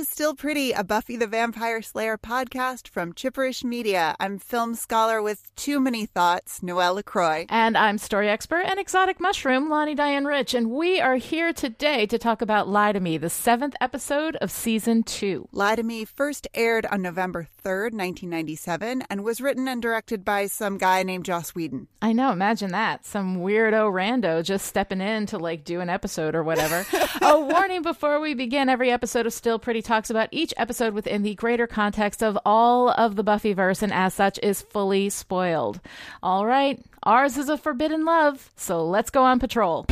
to Still Pretty, a Buffy the Vampire Slayer podcast from Chipperish Media. I'm film scholar with too many thoughts, Noelle LaCroix. And I'm story expert and exotic mushroom, Lani Diane Rich. And we are here today to talk about Lie to Me, the seventh episode of season two. Lie to Me first aired on November 3rd, 1997, and was written and directed by some guy named Joss Whedon. I know, imagine that. Some weirdo rando just stepping in to like do an episode or whatever. a warning before we begin every episode of Still Pretty talks about each episode within the greater context of all of the Buffyverse and as such is fully spoiled. All right, ours is a forbidden love, so let's go on patrol.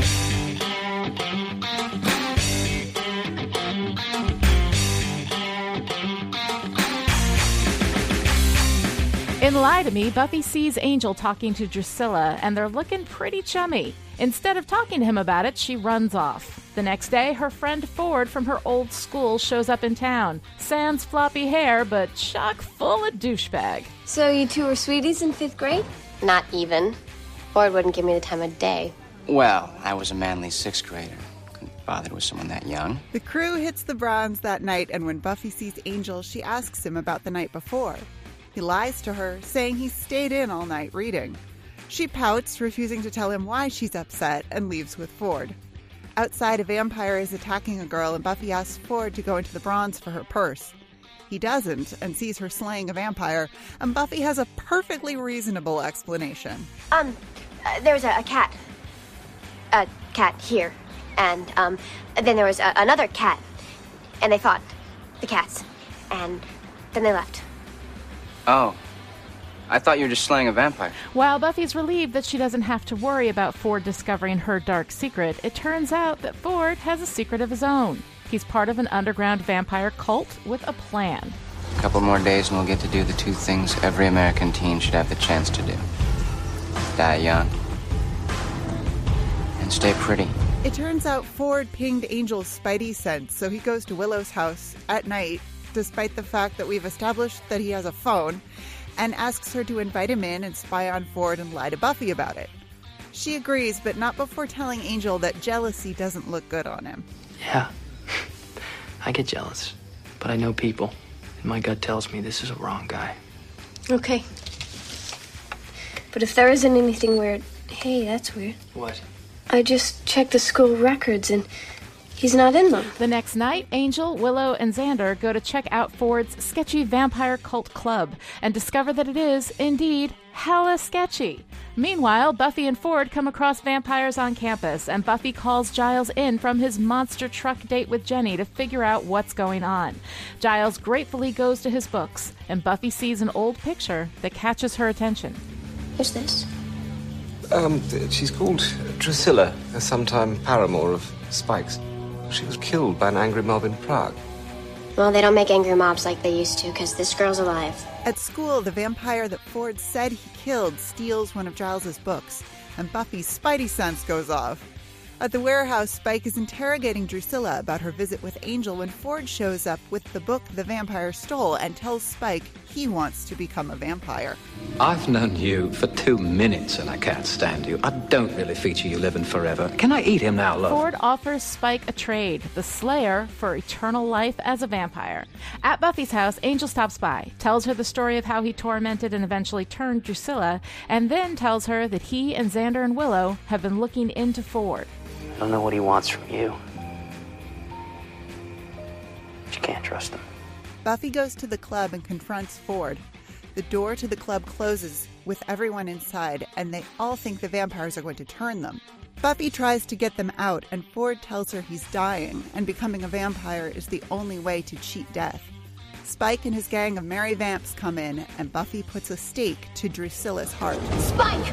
In Lie to Me, Buffy sees Angel talking to Drusilla, and they're looking pretty chummy. Instead of talking to him about it, she runs off. The next day, her friend Ford from her old school shows up in town. Sans floppy hair, but chock full of douchebag. So you two were sweeties in fifth grade? Not even. Ford wouldn't give me the time of day. Well, I was a manly sixth grader. Couldn't bother with someone that young. The crew hits the bronze that night, and when Buffy sees Angel, she asks him about the night before. He lies to her, saying he stayed in all night reading. She pouts, refusing to tell him why she's upset, and leaves with Ford. Outside, a vampire is attacking a girl, and Buffy asks Ford to go into the bronze for her purse. He doesn't, and sees her slaying a vampire, and Buffy has a perfectly reasonable explanation. Um, uh, there was a, a cat. A cat here. And, um, then there was a, another cat. And they fought. The cats. And then they left. Oh. I thought you were just slaying a vampire. While Buffy's relieved that she doesn't have to worry about Ford discovering her dark secret, it turns out that Ford has a secret of his own. He's part of an underground vampire cult with a plan. A couple more days and we'll get to do the two things every American teen should have the chance to do die young and stay pretty. It turns out Ford pinged Angel's spidey sense, so he goes to Willow's house at night, despite the fact that we've established that he has a phone, and asks her to invite him in and spy on Ford and lie to Buffy about it. She agrees, but not before telling Angel that jealousy doesn't look good on him. Yeah. I get jealous. But I know people. And my gut tells me this is a wrong guy. Okay. But if there isn't anything weird, hey, that's weird. What? I just checked the school records and he's not in them. The next night, Angel, Willow, and Xander go to check out Ford's sketchy vampire cult club and discover that it is, indeed, hella sketchy. Meanwhile, Buffy and Ford come across vampires on campus, and Buffy calls Giles in from his monster truck date with Jenny to figure out what's going on. Giles gratefully goes to his books, and Buffy sees an old picture that catches her attention. Who's this? Um, she's called Drusilla, a sometime paramour of Spike's. She was killed by an angry mob in Prague. Well, they don't make angry mobs like they used to, because this girl's alive. At school, the vampire that Ford said he killed steals one of Giles's books, and Buffy's spidey sense goes off. At the warehouse, Spike is interrogating Drusilla about her visit with Angel when Ford shows up with the book the vampire stole and tells Spike he wants to become a vampire. I've known you for two minutes and I can't stand you. I don't really feature you living forever. Can I eat him now, love? Ford offers Spike a trade, the Slayer for eternal life as a vampire. At Buffy's house, Angel stops by, tells her the story of how he tormented and eventually turned Drusilla, and then tells her that he and Xander and Willow have been looking into Ford. I don't know what he wants from you. But you can't trust him. Buffy goes to the club and confronts Ford. The door to the club closes with everyone inside, and they all think the vampires are going to turn them. Buffy tries to get them out, and Ford tells her he's dying, and becoming a vampire is the only way to cheat death. Spike and his gang of merry vamps come in, and Buffy puts a stake to Drusilla's heart. Spike!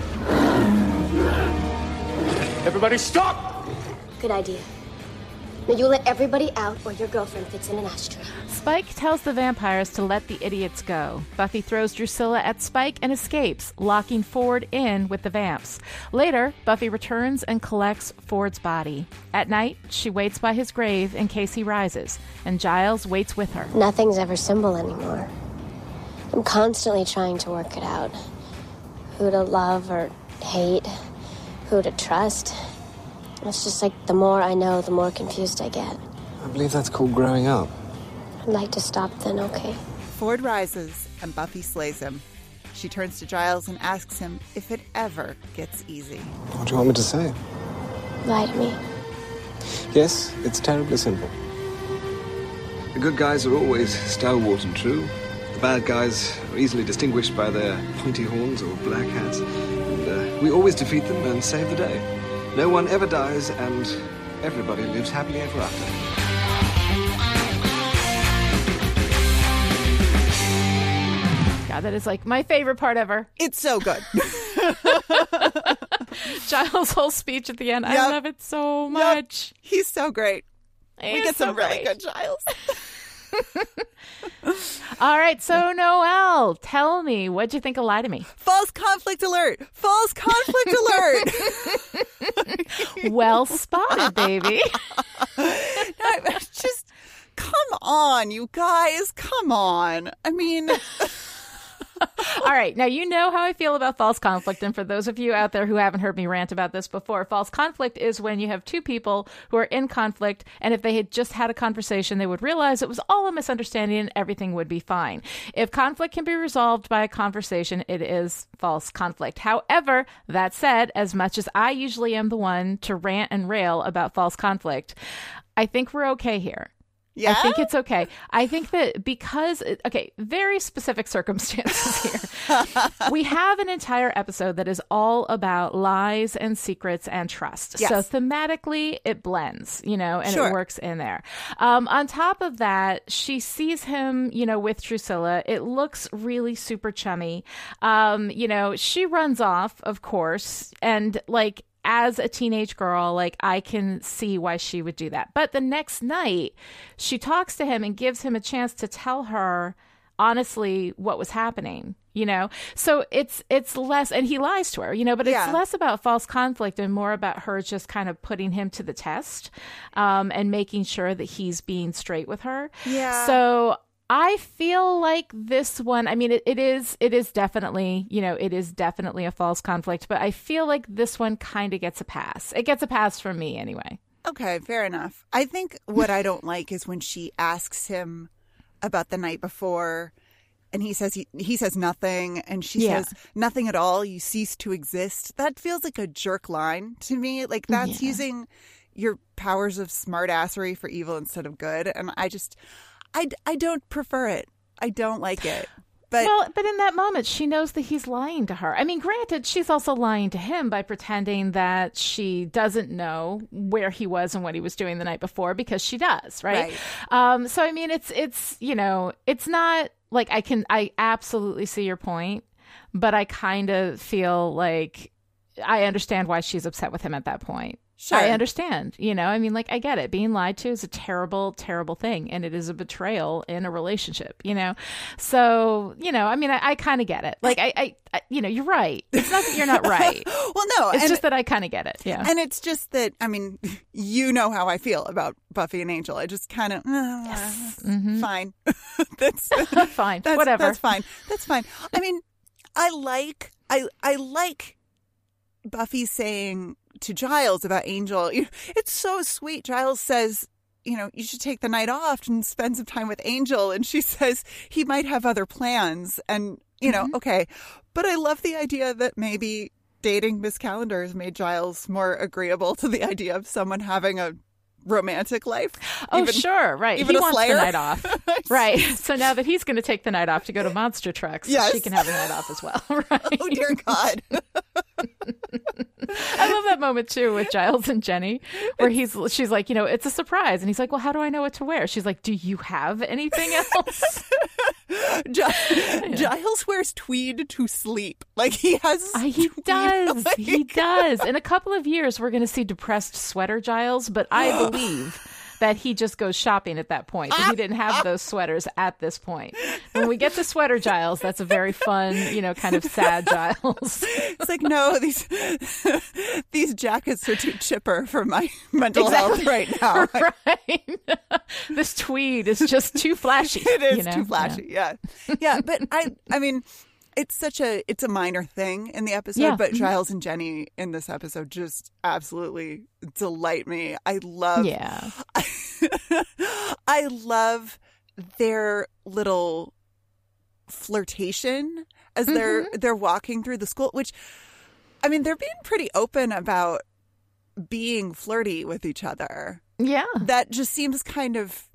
Everybody stop! Good idea. Now you let everybody out, or your girlfriend fits in an ashtray. Spike tells the vampires to let the idiots go. Buffy throws Drusilla at Spike and escapes, locking Ford in with the vamps. Later, Buffy returns and collects Ford's body. At night, she waits by his grave in case he rises, and Giles waits with her. Nothing's ever simple anymore. I'm constantly trying to work it out. Who to love or hate, who to trust. It's just like the more I know, the more confused I get. I believe that's called growing up. I'd like to stop then, okay? Ford rises and Buffy slays him. She turns to Giles and asks him if it ever gets easy. What do you want me to say? Lie to me. Yes, it's terribly simple. The good guys are always stalwart and true. The bad guys are easily distinguished by their pointy horns or black hats. And uh, we always defeat them and save the day. No one ever dies, and everybody lives happily ever after. God, that is like my favorite part ever. It's so good. Giles' whole speech at the end. I love it so much. He's so great. He we is get some so really good Giles. All right, so Noelle, tell me, what'd you think of Lie to Me? False conflict alert! False conflict alert! Well spotted, baby. I- just come on, you guys. Come on. I mean, All right, now you know how I feel about false conflict. And for those of you out there who haven't heard me rant about this before, false conflict is when you have two people who are in conflict, and if they had just had a conversation, they would realize it was all a misunderstanding and everything would be fine. If conflict can be resolved by a conversation, it is false conflict. However, that said, as much as I usually am the one to rant and rail about false conflict, I think we're okay here. Yeah. I think it's okay. I think that because, okay, very specific circumstances here. we have an entire episode that is all about lies and secrets and trust. Yes. So thematically, it blends, you know, and Sure. it works in there. Um, on top of that, she sees him, you know, with Drusilla. It looks really super chummy. Um, you know, she runs off, of course, and like, as a teenage girl, like I can see why she would do that. But the next night, she talks to him and gives him a chance to tell her honestly what was happening you know so it's it's less and he lies to her you know but it's Yeah. less about false conflict and more about her just kind of putting him to the test um and making sure that he's being straight with her Yeah. so I feel like this one, I mean, it, it is, it is definitely, you know, it is definitely a false conflict, but I feel like this one kind of gets a pass. It gets a pass from me anyway. Okay, fair enough. I think what I don't like is when she asks him about the night before and he says he, he says nothing and she Yeah. says nothing at all, you cease to exist. That feels like a jerk line to me. Like that's Yeah. using your powers of smartassery for evil instead of good and I just I, I don't prefer it. I don't like it. But well, but in that moment, she knows that he's lying to her. I mean, granted, she's also lying to him by pretending that she doesn't know where he was and what he was doing the night before because she does, right? Um, so I mean, it's it's you know, it's not like I can I absolutely see your point, but I kind of feel like I understand why she's upset with him at that point. Sure. I understand. You know, I mean, like, I get it. Being lied to is a terrible, terrible thing, and it is a betrayal in a relationship, you know? So, you know, I mean, I, I kind of get it. Like, I, I, I, you know, you're right. It's not that you're not right. well no, It's just that I kind of get it. Yeah. and it's just that I mean, you know how I feel about Buffy and Angel. I just kind of ah, mm-hmm. fine. that's Fine. That's, Whatever. That's fine. That's fine. I mean, I like I I like Buffy saying to Giles about Angel. It's so sweet. Giles says, you know, you should take the night off and spend some time with Angel, and she says he might have other plans, and you know, Mm-hmm. okay. But I love the idea that maybe dating Miss Calendar has made Giles more agreeable to the idea of someone having a romantic life. Oh, Even- sure, right. even he a wants Slayer? the night off, right? So now that he's going to take the night off to go to Monster Trucks, Yes. she can have the night off as well, right? Oh dear God! I love that moment too with Giles and Jenny, where he's she's like, you know, it's a surprise, and he's like, well, how do I know what to wear? She's like, do you have anything else? Gi- Giles wears tweed to sleep. Like he has. Uh, he does. like- He does. In a couple of years, we're going to see depressed sweater Giles, but I believe that he just goes shopping at that point. That he ah, didn't have ah. those sweaters at this point. When we get to sweater Giles, that's a very fun, you know, kind of sad Giles. It's like no, these these jackets are too chipper for my mental health right now. right. this tweed is just too flashy. It is you know? too flashy. Yeah. yeah, But I, I mean, it's such a it's a minor thing in the episode, Yeah. but Giles and Jenny in this episode just absolutely delight me. I love. Yeah. I love their little flirtation as they're Mm-hmm. they're walking through the school which I mean they're being pretty open about being flirty with each other. Yeah. That just seems kind of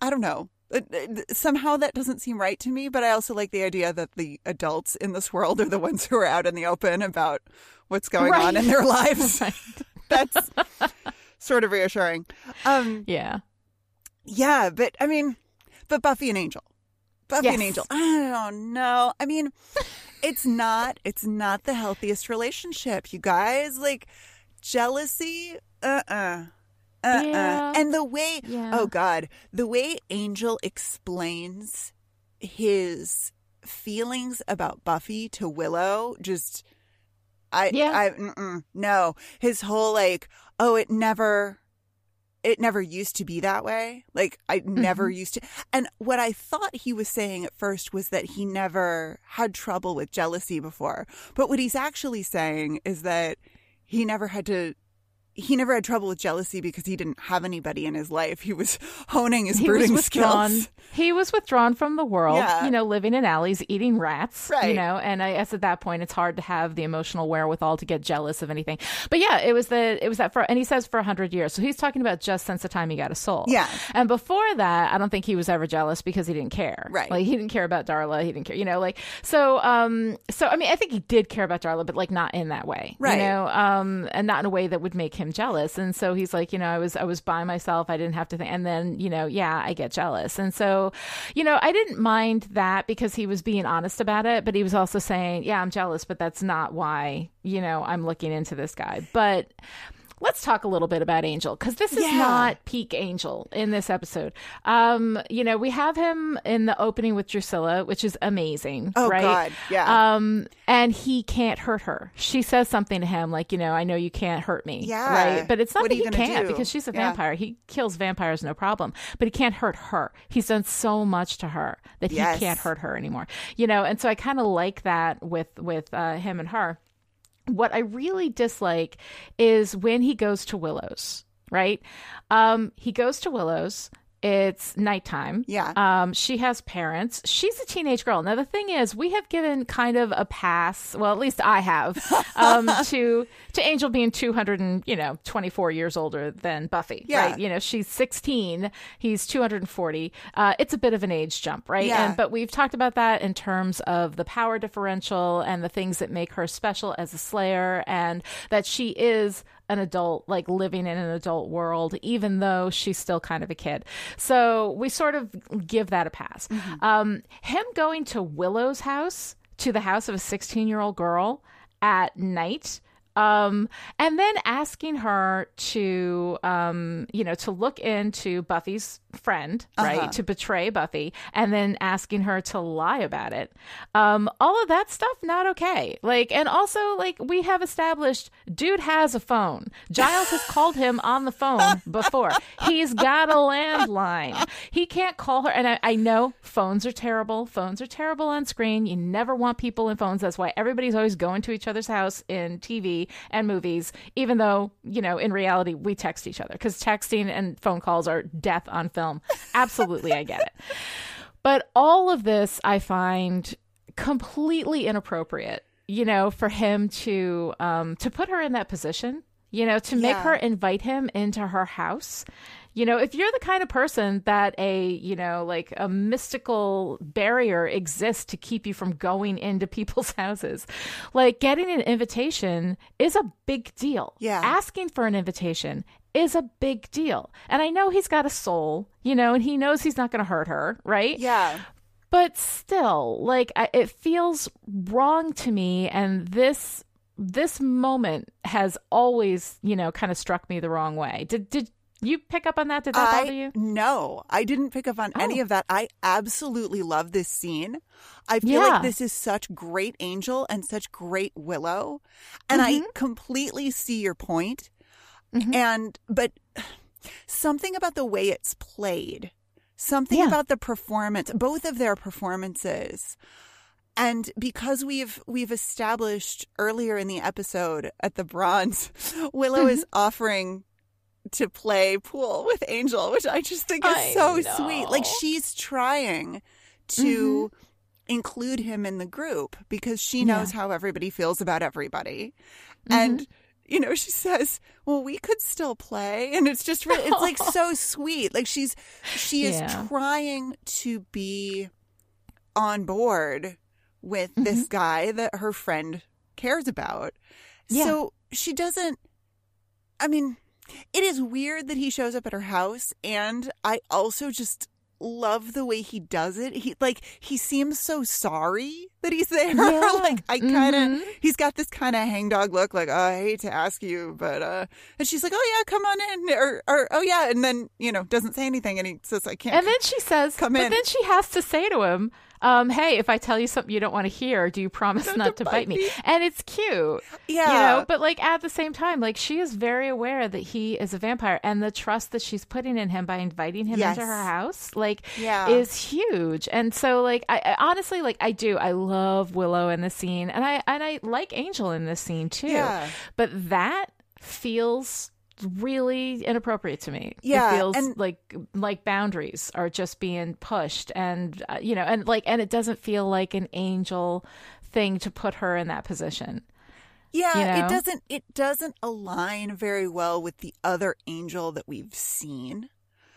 I don't know. It- it- Somehow that doesn't seem right to me, but I also like the idea that the adults in this world are the ones who are out in the open about what's going on in their lives. That's sort of reassuring. Um, Yeah. yeah, but I mean, but Buffy and Angel, Buffy and Angel. I don't know. I mean, it's not. It's not the healthiest relationship, you guys. Like jealousy. Uh uh-uh. Uh. Yeah. And the way, Yeah. oh God, the way Angel explains his feelings about Buffy to Willow, just, I, Yeah. I, no, his whole like, oh, it never, it never used to be that way. Like I never used to. And what I thought he was saying at first was that he never had trouble with jealousy before. But what he's actually saying is that he never had to he never had trouble with jealousy because he didn't have anybody in his life. He was honing his he brooding skills. He was withdrawn from the world, Yeah. you know, living in alleys, eating rats, right. you know. And I guess at that point, it's hard to have the emotional wherewithal to get jealous of anything. But yeah, it was the it was that for, and he says for a hundred years. So he's talking about just since the time he got a soul. Yeah. And before that, I don't think he was ever jealous because he didn't care. Right. Like he didn't care about Darla. He didn't care, you know. Like so. Um. So I mean, I think he did care about Darla, but like not in that way, Right. You know. Um. And not in a way that would make him jealous. And so he's like, you know, I was I was by myself. I didn't have to think. And then you know, yeah, I get jealous. And so, you know, I didn't mind that because he was being honest about it. But he was also saying, yeah, I'm jealous, but that's not why you know I'm looking into this guy. But let's talk a little bit about Angel because this is Yeah. not peak Angel in this episode. Um, you know, we have him in the opening with Drusilla, which is amazing. Oh, right? God, yeah. Um, and he can't hurt her. She says something to him like, you know, I know you can't hurt me. Yeah. Right. But it's not What that he can't do? because she's a Yeah. vampire. He kills vampires no problem, but he can't hurt her. He's done so much to her that Yes. he can't hurt her anymore. You know, and so I kind of like that with with uh, him and her what I really dislike is when he goes to Willow's, right? Um, he goes to Willow's. It's nighttime. Yeah. Um, she has parents. She's a teenage girl. Now the thing is, we have given kind of a pass. Well, at least I have um, to to Angel being two hundred and you know twenty four years older than Buffy. Yeah. Right. You know, she's sixteen. He's two hundred and forty. Uh, it's a bit of an age jump, right? Yeah. And but we've talked about that in terms of the power differential and the things that make her special as a slayer and that she is an adult like living in an adult world even though she's still kind of a kid. So we sort of give that a pass. Um, him going to willow's house to the house of a 16 year old girl at night um, and then asking her to, um, you know, to look into Buffy's friend, right, Uh-huh. to betray Buffy, and then asking her to lie about it. Um, all of that stuff not okay. Like, and also like we have established, dude has a phone. Giles has called him on the phone before. He's got a landline. He can't call her. And I, I know phones are terrible. Phones are terrible on screen. You never want people in phones. That's why everybody's always going to each other's house in TV and movies, even though, you know, in reality, we text each other because texting and phone calls are death on film. Absolutely, I get it. But all of this I find completely inappropriate, you know, for him to um to put her in that position, you know, to make Yeah. her invite him into her house. You know, if you're the kind of person that a, you know, like a mystical barrier exists to keep you from going into people's houses, like getting an invitation is a big deal. Yeah. Asking for an invitation is a big deal. And I know he's got a soul, you know, and he knows he's not going to hurt her, right? Yeah. but still like I, it feels wrong to me and this this moment has always you know kind of struck me the wrong way did did you pick up on that did that bother I you no, I didn't pick up on any Oh. of that. I absolutely love this scene. I feel Yeah. like this is such great Angel and such great Willow, and I Mm-hmm. completely see your point. And but something about the way it's played, something Yeah. about the performance, both of their performances. And because we've we've established earlier in the episode at the bronze, Willow is Mm-hmm. offering to play pool with Angel, which I just think is I so know. sweet. Like she's trying to mm-hmm. include him in the group because she knows how everybody feels about everybody. Mm-hmm. And you know, she says, "Well, we could still play." And it's just really it's like so sweet. Like she's she is Yeah. trying to be on board with this mm-hmm. guy that her friend cares about. Yeah. So she doesn't I mean, it is weird that he shows up at her house and I also just love the way he does it. He like he seems so sorry that he's there. Yeah. like I kind of Mhm. he's got this kind of hangdog look like, "Oh, I hate to ask you, but uh and she's like, "Oh yeah, come on in." Or or oh yeah, and then, you know, doesn't say anything and he says I can't. And then she says, Come in. but then she has to say to him, um, "Hey, if I tell you something you don't want to hear, do you promise not, to bite, me? And it's cute, Yeah. You know, but like at the same time, like she is very aware that he is a vampire, and the trust that she's putting in him by inviting him Yes. into her house, like, Yeah. is huge. And so, like, I, I honestly, like, I do, I love Willow in the scene, and I and I like Angel in this scene too. Yeah. But that feels really inappropriate to me. Yeah, it feels and- like like boundaries are just being pushed, and uh, you know, and like, and it doesn't feel like an angel thing to put her in that position. Yeah, you know? it doesn't it doesn't align very well with the other angel that we've seen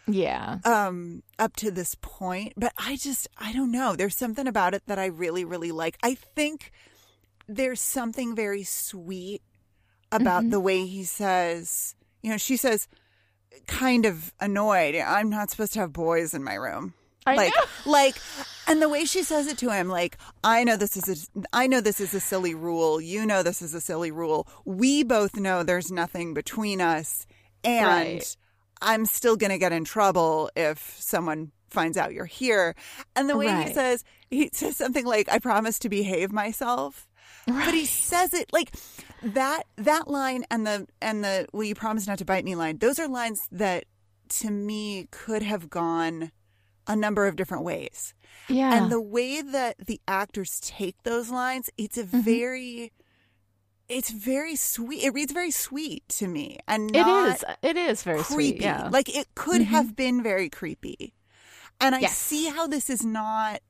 Yeah, um up to this point, but I just I don't know. There's something about it that I really really like. I think there's something very sweet about Mm-hmm. the way he says, you know, she says kind of annoyed, I'm not supposed to have boys in my room. I like know. like and the way she says it to him like i know this is a i know this is a silly rule you know this is a silly rule we both know there's nothing between us and Right. I'm still going to get in trouble if someone finds out you're here. And the way he says he says something like i promise to behave myself. But he says it like that that line and the and the will you promise not to bite me? line those are lines that to me could have gone a number of different ways. Yeah, and the way that the actors take those lines it's a Mm-hmm. very it's very sweet it reads very sweet to me and it is. It is very creepy sweet. Yeah, Mm-hmm. like it could have been very creepy and i Yes. see how this is not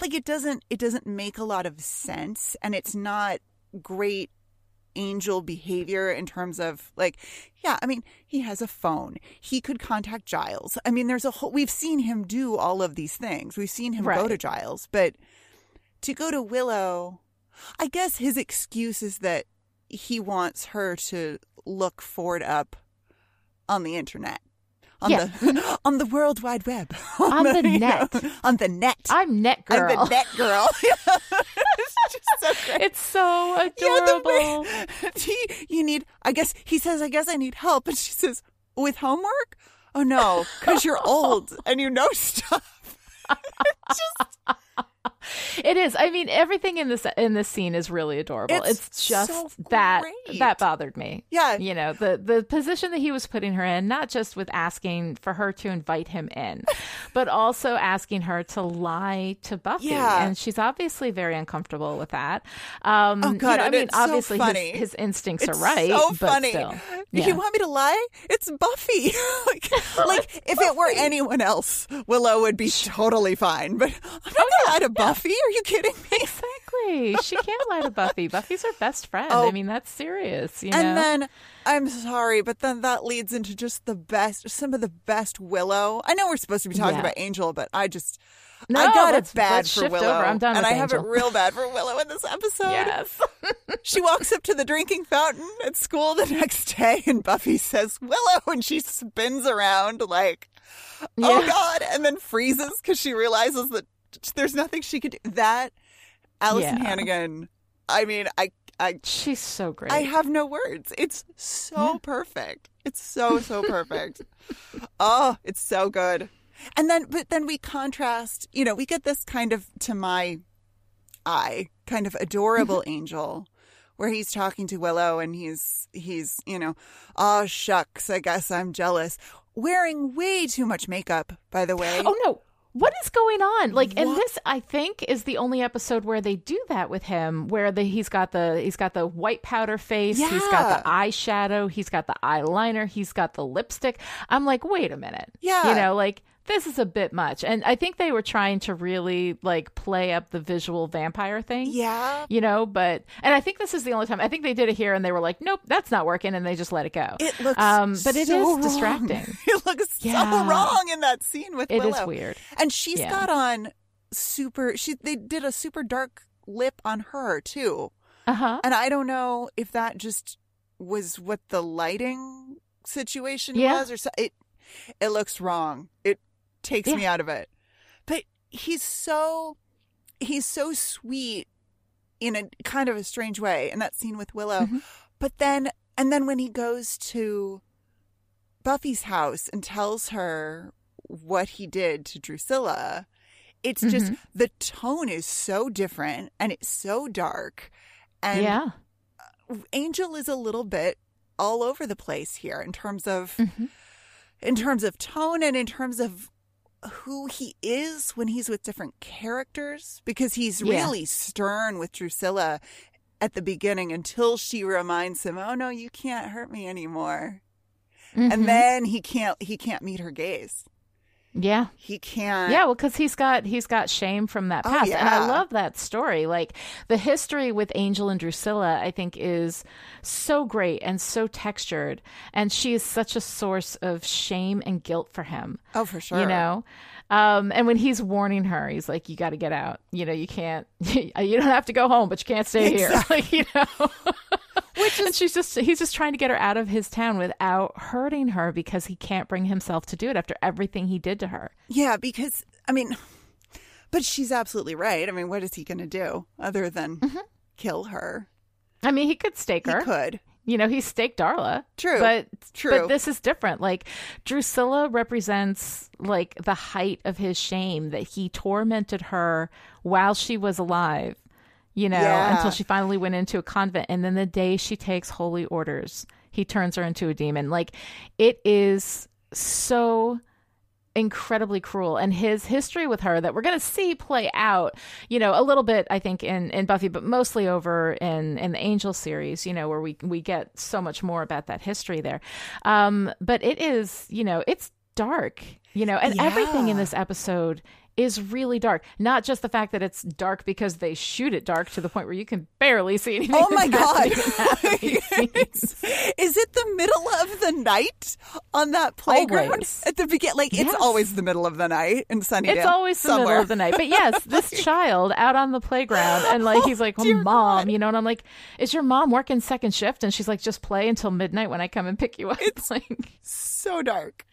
like it doesn't it doesn't make a lot of sense and it's not great angel behavior in terms of like yeah i mean he has a phone he could contact giles i mean there's a whole we've seen him do all of these things we've seen him go to giles but to go to willow i guess his excuse is that he wants her to look ford up on the internet on Yeah. the on the world wide web On the you know, net. on the net I'm net girl. I'm the net girl it's just so great It's so yeah, the adorable. way he, you need, I guess, he says, I guess I need help. And she says, with homework? Oh no, because you're old and you know stuff. It is. I mean, everything in this in this scene is really adorable. It's It's, just so that that bothered me. Yeah. you know the the position that he was putting her in, not just with asking for her to invite him in, but also asking her to lie to Buffy. Yeah. and she's obviously very uncomfortable with that. Um, Oh, you God, know, I mean, so obviously funny. his, his instincts It's are right. so but funny. still. You want me to lie? It's Buffy. like, like if it were anyone else, Willow would be totally fine. But I'm not gonna lie to Buffy. Are you kidding me? Exactly. She can't lie to Buffy. Buffy's her best friend. Oh. I mean, that's serious. You know? And then I'm sorry, but then that leads into just the best, some of the best Willow. I know we're supposed to be talking Yeah. about Angel, but I just. No, I got it bad for Willow, over. I'm done and I have it real bad for Willow in this episode. yes. She walks up to the drinking fountain at school the next day, and Buffy says, Willow, and she spins around like, oh Yeah. God, and then freezes because she realizes that there's nothing she could do. That, Alyson Yeah. Hannigan, I mean, I, I, She's so great. I have no words. It's so perfect. It's so, so perfect. oh, it's so good. And then, but then we contrast, you know, we get this kind of, to my eye, kind of adorable angel where he's talking to Willow and he's, he's, you know, oh, shucks, I guess I'm jealous. Wearing way too much makeup, by the way. Oh no. What is going on? Like, and this I think is the only episode where they do that with him, where the he's got the he's got the white powder face, he's got the eyeshadow, he's got the eyeliner, he's got the lipstick. I'm like, wait a minute, Yeah. you know, like this is a bit much, and I think they were trying to really like play up the visual vampire thing, Yeah. you know. But and I think this is the only time I think they did it here, and they were like, nope, that's not working, and they just let it go. It looks um, but it is so wrong. distracting. it looks Yeah. so wrong in that scene with It is Willow. weird. And she's Yeah. got on super she they did a super dark lip on her too. Uh huh. And I don't know if that just was what the lighting situation Yeah. was or so it it looks wrong. It takes Yeah. me out of it. But he's so he's so sweet in a kind of a strange way in that scene with Willow. Mm-hmm. But then and then when he goes to Buffy's house and tells her what he did to Drusilla, it's just Mm-hmm. the tone is so different and it's so dark. And yeah. Angel is a little bit all over the place here in terms of Mm-hmm. in terms of tone and in terms of who he is when he's with different characters because he's Yeah. really stern with Drusilla at the beginning until she reminds him, "Oh no, you can't hurt me anymore." Mhm. And then he can't he can't meet her gaze. Yeah. He can't Yeah, well, because he's got he's got shame from that Oh, past, and. I love that story. Like the history with Angel and Drusilla, I think is so great and so textured, and she is such a source of shame and guilt for him. Oh, for sure. You know, um, and when he's warning her, he's like, "You got to get out. You know, you can't. You don't have to go home, but you can't stay here." Like, you know. Which is, and she's just he's just trying to get her out of his town without hurting her because he can't bring himself to do it after everything he did to her. Yeah, because I mean, but she's absolutely right. I mean, what is he going to do other than kill her? I mean, he could stake He her. could. You know, he staked Darla. True. But True. But this is different. Like Drusilla represents like the height of his shame that he tormented her while she was alive. You know, Yeah. until she finally went into a convent, and then the day she takes holy orders, he turns her into a demon. Like it is so incredibly cruel. And his history with her that we're going to see play out you know a little bit i think in in buffy but mostly over in in the angel series you know where we we get so much more about that history there. Um but it is you know it's dark you know and everything in this episode is really dark not just the fact that it's dark because they shoot it dark to the point where you can barely see anything Oh my god! happening in that scene. is it the middle of the night on that playground Always. at the beginning? Like it's Yes. always the middle of the night in Sunnydale. It's always the somewhere. middle of the night. But yes, this child out on the playground and like oh he's like, oh, mom, you know, and I'm like, is your mom working second shift? And she's like, just play until midnight when I come and pick you up. It's like so dark.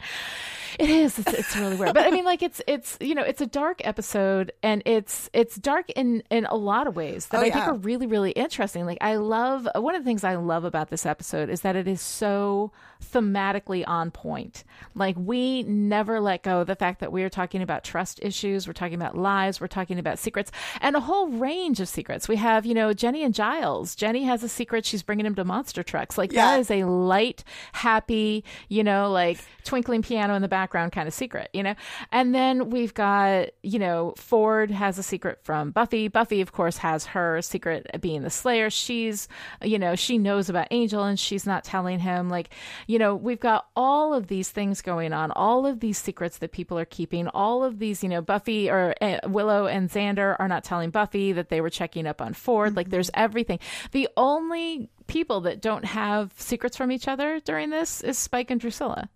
It is. It's, it's really weird. But I mean, like it's it's you know it's a dark episode and it's it's dark in in a lot of ways that Oh, I think are really really interesting. Like I love one of the things I love about this episode is that it is so thematically on point. Like we never let go of the fact that we are talking about trust issues, we're talking about lies, we're talking about secrets, and a whole range of secrets. We have you know Jenny and Giles. Jenny has a secret. She's bringing him to monster trucks. Like Yeah. that is a light, happy, you know, like twinkling piano in the background kind of secret, you know? And then we've got, you know, Ford has a secret from Buffy. Buffy, of course, has her secret being the Slayer. She's, you know, she knows about Angel and she's not telling him. Like, you know, we've got all of these things going on, all of these secrets that people are keeping, all of these, you know, Buffy or uh, Willow and Xander are not telling Buffy that they were checking up on Ford. Like, there's everything. The only people that don't have secrets from each other during this is Spike and Drusilla.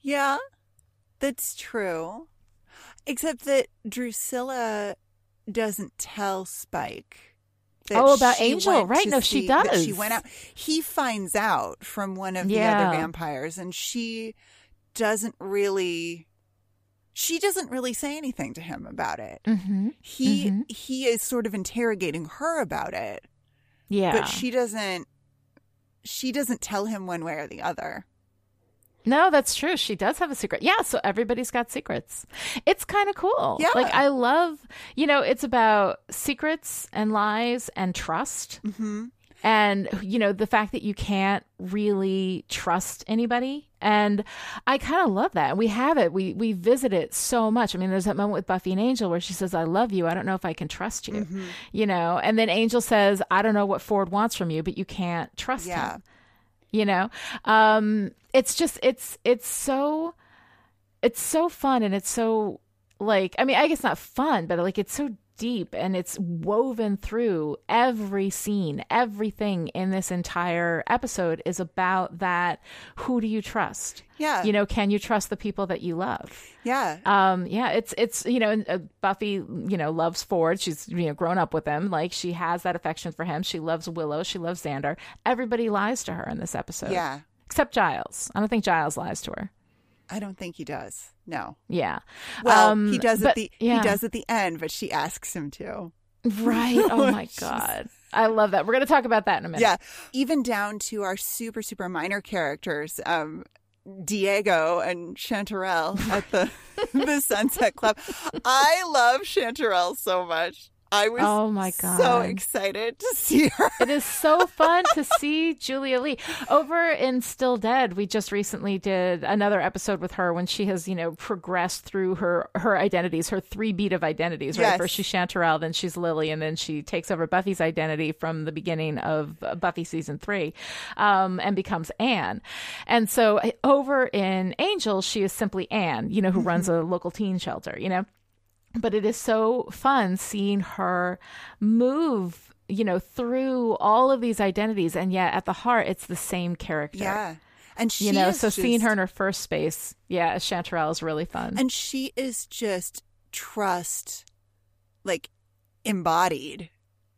Yeah, that's true. Except that Drusilla doesn't tell Spike. Oh, about she Angel, right. No, she see- She does. went out. He finds out from one of the other vampires, and she doesn't really. She doesn't really say anything to him about it. Mm-hmm. He he is sort of interrogating her about it, Yeah. but she doesn't. She doesn't tell him one way or the other. No, that's true. She does have a secret. Yeah, so everybody's got secrets. It's kind of cool. Yeah. Like I love, you know, it's about secrets and lies and trust. hmm and you know the fact that you can't really trust anybody and i kind of love that we have it we we visit it so much i mean there's that moment with buffy and angel where she says i love you i don't know if i can trust you Mm-hmm. you know and then angel says i don't know what ford wants from you but you can't trust Yeah. him you know? Um it's just it's it's so it's so fun and it's so like i mean i guess not fun but like it's so deep and it's woven through every scene. Everything in this entire episode is about that who do you trust? Yeah. you know can you trust the people that you love? Yeah. um yeah it's it's you know uh, buffy you know loves ford. She's you know grown up with him. Like she has that affection for him. She loves willow. She loves xander. Everybody lies to her in this episode. Yeah. except giles. I don't think giles lies to her I don't think he does. No. yeah Well, Um, he does but- at the yeah. he does at the end, but she asks him to. right oh my god i love that we're gonna talk about that in a minute Yeah, even down to our super super minor characters, um, Diego and Chanterelle at the the Sunset Club. I love Chanterelle so much. I was Oh my god so excited to see her. It is so fun to see Julia Lee over in Still Dead. We just recently did another episode with her when she has, you know, progressed through her her identities, her three beat of identities. Right, Yes. first she's Chanterelle, then she's Lily, and then she takes over Buffy's identity from the beginning of Buffy season three, um, and becomes Anne. And so uh, over in Angel, she is simply Anne, you know, who runs a local teen shelter. You know but it is so fun seeing her move you know through all of these identities and yet at the heart it's the same character Yeah, and she you know so seeing her in her first space yeah chanterelle is really fun and she is just trust, like embodied.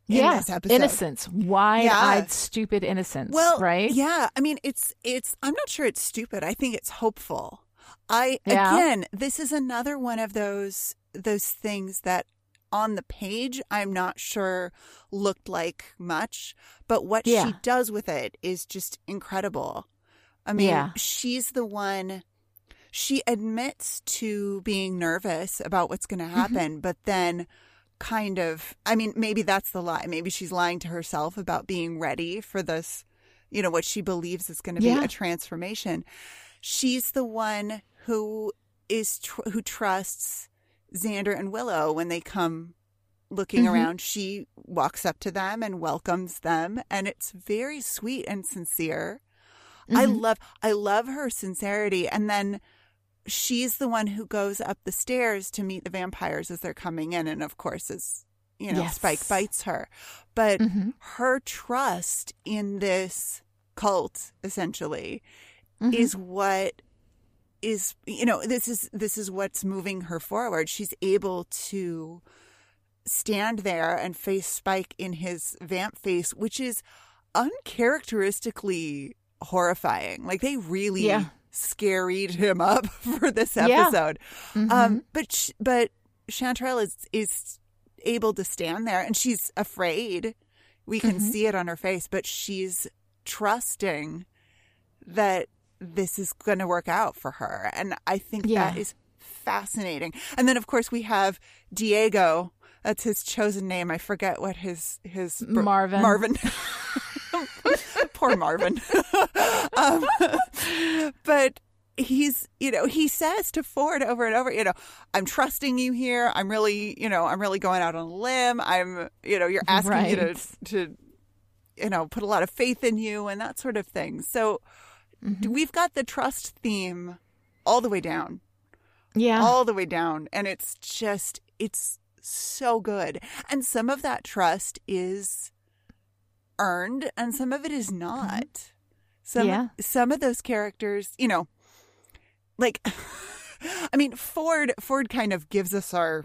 In yeah this episode. innocence wide-eyed stupid innocence Well, right Yeah, I mean, it's it's. I'm not sure it's stupid. I think it's hopeful. I Yeah. again, this is another one of those those things that on the page I'm not sure looked like much, but what Yeah. she does with it is just incredible. I mean, Yeah. she's the one. She admits to being nervous about what's going to Mm-hmm. happen, but then kind of I mean maybe that's the lie. Maybe she's lying to herself about being ready for this, you know, what she believes is going to be a transformation. She's the one who is tr- who trusts Xander and Willow when they come looking Mhm. around. She walks up to them and welcomes them and it's very sweet and sincere. I Mhm. love I love her sincerity and then she's the one who goes up the stairs to meet the vampires as they're coming in and of course as you know Yes. Spike bites her. But Mhm. her trust in this cult essentially Mhm. is what is you know this is this is what's moving her forward she's able to stand there and face spike in his vamp face which is uncharacteristically horrifying like they really Yeah. scaried him up for this Yeah. episode Mhm. um but sh- but chanterelle is is able to stand there and she's afraid we can Mhm. see it on her face but she's trusting that this is going to work out for her. And I think Yeah. that is fascinating. And then, of course, we have Diego. That's his chosen name. I forget what his his Marvin. Marvin. Poor Marvin. um, but he's, you know, he says to Ford over and over, you know, I'm trusting you here. I'm really, you know, I'm really going out on a limb. I'm, you know, you're asking me to to you know, put a lot of faith in you and that sort of thing. So Mm-hmm. we've got the trust theme all the way down, yeah all the way down. And it's just, it's so good. And some of that trust is earned and some of it is not. Some, Yeah. some of those characters, you know, like, I mean, Ford, Ford kind of gives us our,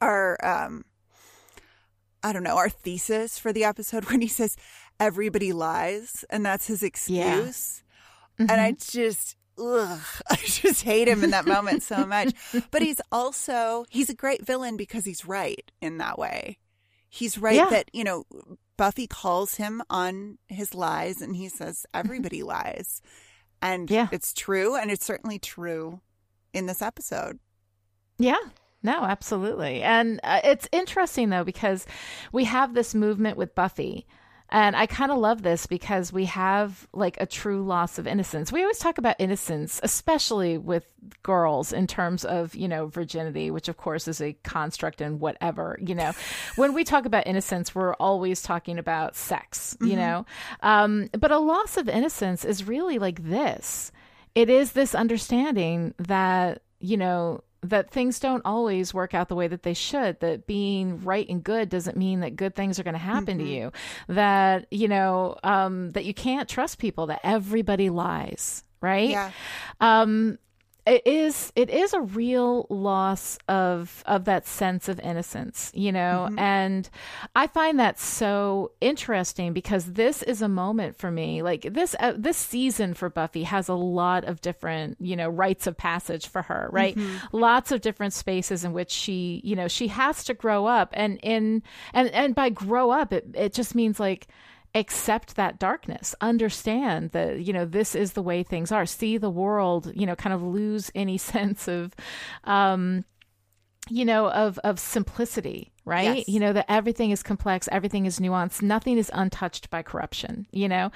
our, um, I don't know, our thesis for the episode when he says everybody lies and that's his excuse. And I just ugh, I just hate him in that moment so much. But he's also he's a great villain because he's right in that way. He's right Yeah. that, you know, Buffy calls him on his lies and he says everybody lies. And Yeah. it's true and it's certainly true in this episode. Yeah. No, absolutely. And uh, it's interesting though because we have this movement with Buffy And I kind of love this because we have like a true loss of innocence. We always talk about innocence, especially with girls in terms of, you know, virginity, which of course is a construct and whatever, you know. when we talk about innocence, we're always talking about sex, you Mhm. know. Um, but a loss of innocence is really like this. It is this understanding that, you know, that things don't always work out the way that they should that being right and good doesn't mean that good things are going to happen to Mhm. you that you know um that you can't trust people that everybody lies right Yeah. um it is it is a real loss of of that sense of innocence you know Mhm. and i find that so interesting because this is a moment for me like this uh, this season for buffy has a lot of different you know rites of passage for her right Mhm. lots of different spaces in which she you know she has to grow up and in and and by grow up it it just means like accept that darkness understand that you know this is the way things are see the world you know kind of lose any sense of um you know of of simplicity right? Yes. you know that everything is complex everything is nuanced nothing is untouched by corruption you know?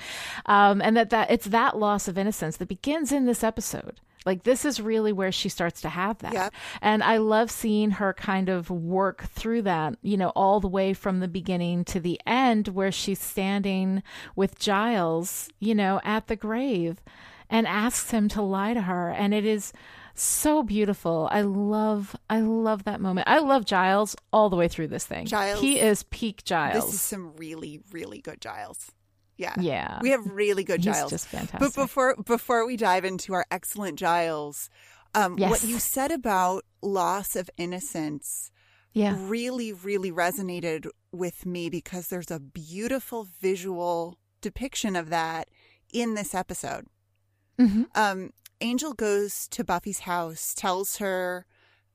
Um and that that it's that loss of innocence that begins in this episode like this is really where she starts to have that. Yep. and i love seeing her kind of work through that you know all the way from the beginning to the end where she's standing with giles you know at the grave and asks him to lie to her. And it is so beautiful. I love i love that moment. I love giles all the way through this thing. Giles- he is peak giles. This is some really, really good Giles. Yeah. Yeah. We have really good He's Giles. just fantastic. But before before we dive into our excellent Giles, um, what you said about loss of innocence Yeah. really, really resonated with me because there's a beautiful visual depiction of that in this episode. hmm Um, Angel goes to Buffy's house, tells her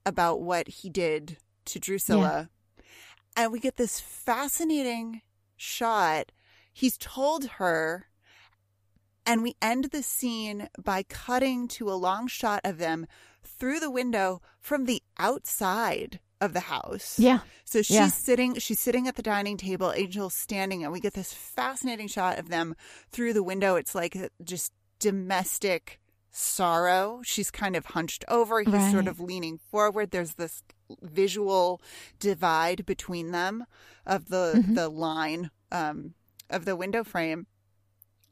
about what he did to Drusilla, and we get this fascinating shot. He's told her, and we end the scene by cutting to a long shot of them through the window from the outside of the house. Yeah. So she's Yeah. sitting she's sitting at the dining table, Angel's standing, and we get this fascinating shot of them through the window. It's like just domestic sorrow. She's kind of hunched over, he's sort of leaning forward. There's this visual divide between them of the Mhm. the line um of the window frame.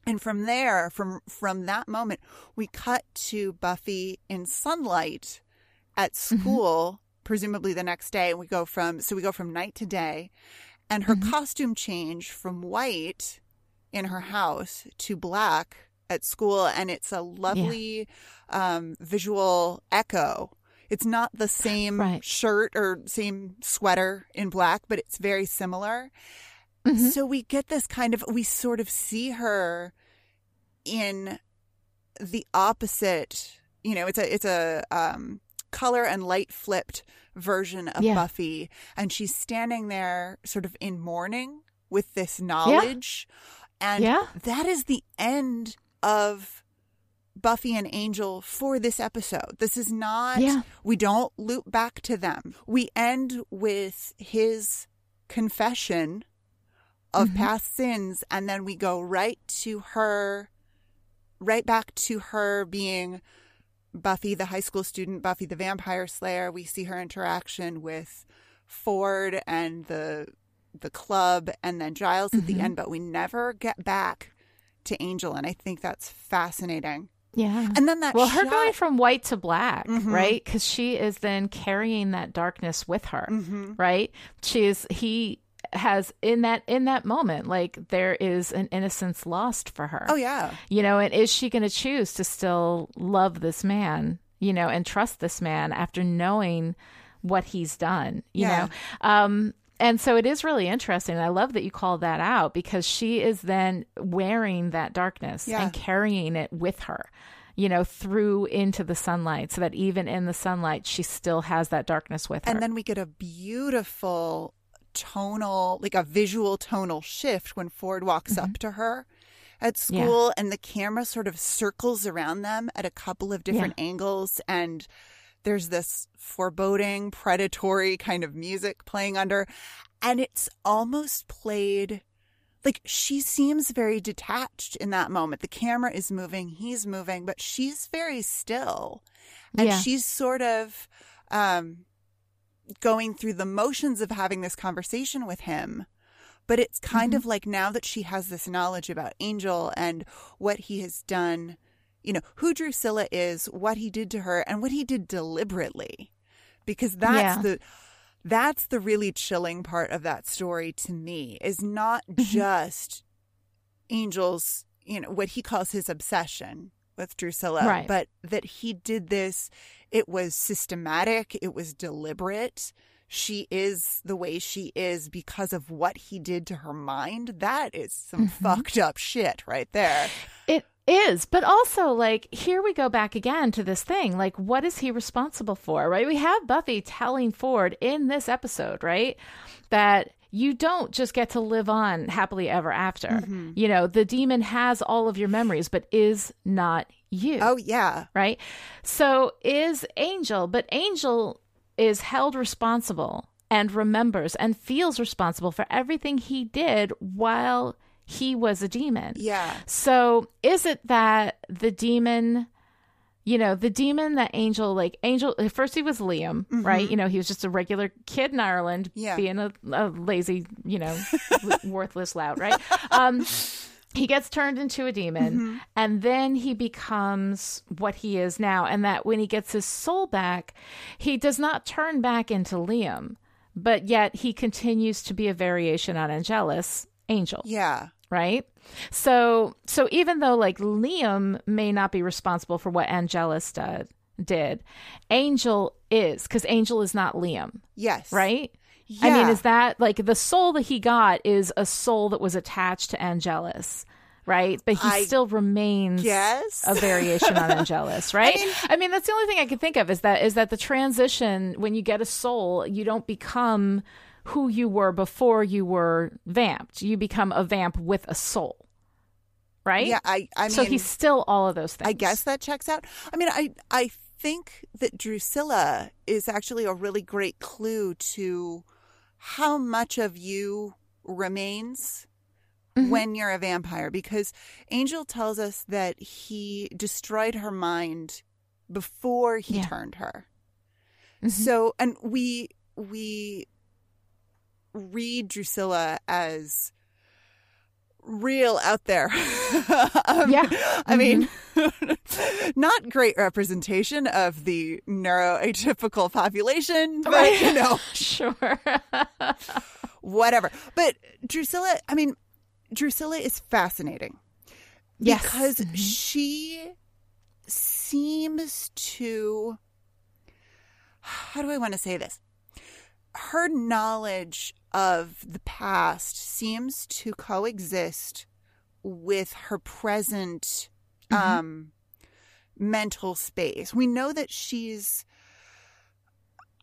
And from there, from from that moment, we cut to Buffy in sunlight at school, presumably the next day. And we go from so we go from night to day, and her costume change from white in her house to black at school, and it's a lovely um, visual echo. It's not the same Right. shirt or same sweater in black, but it's very similar. Mhm. So we get this kind of we sort of see her in the opposite, you know, it's a it's a um color and light flipped version of Yeah. Buffy and she's standing there sort of in mourning with this knowledge and Yeah. that is the end of Buffy and Angel for this episode. This is not, Yeah. we don't loop back to them. We end with his confession of Mhm. past sins, and then we go right to her, right back to her being Buffy, the high school student, Buffy, the vampire slayer. We see her interaction with Ford and the the club and then Giles at the Mhm. end, but we never get back to Angel, and I think that's fascinating. Yeah. And then that well, her going from white to black, Mhm. right? Because she is then carrying that darkness with her, Mhm. right? She is. He has in that in that moment, like there is an innocence lost for her. Oh yeah. you know, and is she going to choose to still love this man, you know, and trust this man after knowing what he's done, you Yeah. know? Um, and so it is really interesting. I love that you called that out because she is then wearing that darkness Yeah. and carrying it with her, you know, through into the sunlight so that even in the sunlight, she still has that darkness with her. And then we get a beautiful tonal, like a visual tonal shift when Ford walks up to her at Mm-hmm. Yeah. school and the camera sort of circles around them at a couple of different angles and there's this foreboding, predatory kind of music playing under and it's almost played like she seems very detached in that moment. The camera is moving, he's moving, but she's very still. And Yeah. she's sort of um going through the motions of having this conversation with him. But it's kind of mm-hmm. like now that she has this knowledge about Angel and what he has done, you know, who Drusilla is, what he did to her, and what he did deliberately. Because that's Yeah. the that's the really chilling part of that story to me is not mm-hmm. just Angel's, you know, what he calls his obsession with Drusilla, Right. but that he did this, it was systematic, it was deliberate. She is the way she is because of what he did to her mind. That is some Mm-hmm. fucked up shit right there. It is, but also like here we go back again to this thing. Like, what is he responsible for? Right? We have Buffy telling Ford in this episode, right, that you don't just get to live on happily ever after. Mm-hmm. You know, the demon has all of your memories, but is not you. Oh, yeah. right? So is Angel, but Angel is held responsible and remembers and feels responsible for everything he did while he was a demon. Yeah. So is it that the demon, you know, the demon that Angel, like Angel, at first he was Liam, right? You know, he was just a regular kid in Ireland, Yeah. being a, a lazy, you know, worthless lout, right? Um, he gets turned into a demon and then he becomes what he is now. And that when he gets his soul back, he does not turn back into Liam, but yet he continues to be a variation on Angelus, Angel Yeah. Right? So so even though like liam may not be responsible for what angelus did, did angel is because angel is not liam Yes. right? I mean is that like the soul that he got is a soul that was attached to angelus right? But he I still remains guess. a variation on angelus right? I mean, that's the only thing i can think of is that is that the transition when you get a soul you don't become who you were before you were vamped you become a vamp with a soul right Yeah, I I mean so he's still all of those things I guess that checks out. I mean, I I think that Drusilla is actually a really great clue to how much of you remains Mm-hmm. when you're a vampire because Angel tells us that he destroyed her mind before he Yeah. turned her. Mhm. So, and we we read Drusilla as real out there. Um, Yeah. I mean, not great representation of the neuroatypical population, but you know, sure whatever. But Drusilla, I mean, Drusilla is fascinating Yes. because she seems to how do I want to say this? Her knowledge of the past seems to coexist with her present um mental space. We know that she's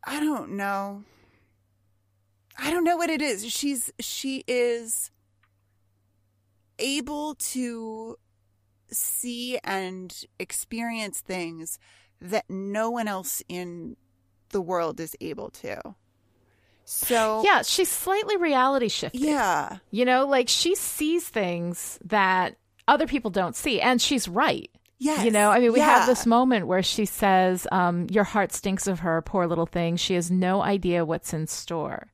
I don't know. I don't know what it is. She's she is able to see and experience things that no one else in the world is able to. So yeah she's slightly reality shifted yeah, You know, like she sees things that other people don't see, and she's right. yes, You know, I mean, we have this moment where she says, um, Your heart stinks of her, poor little thing. She has no idea what's in store.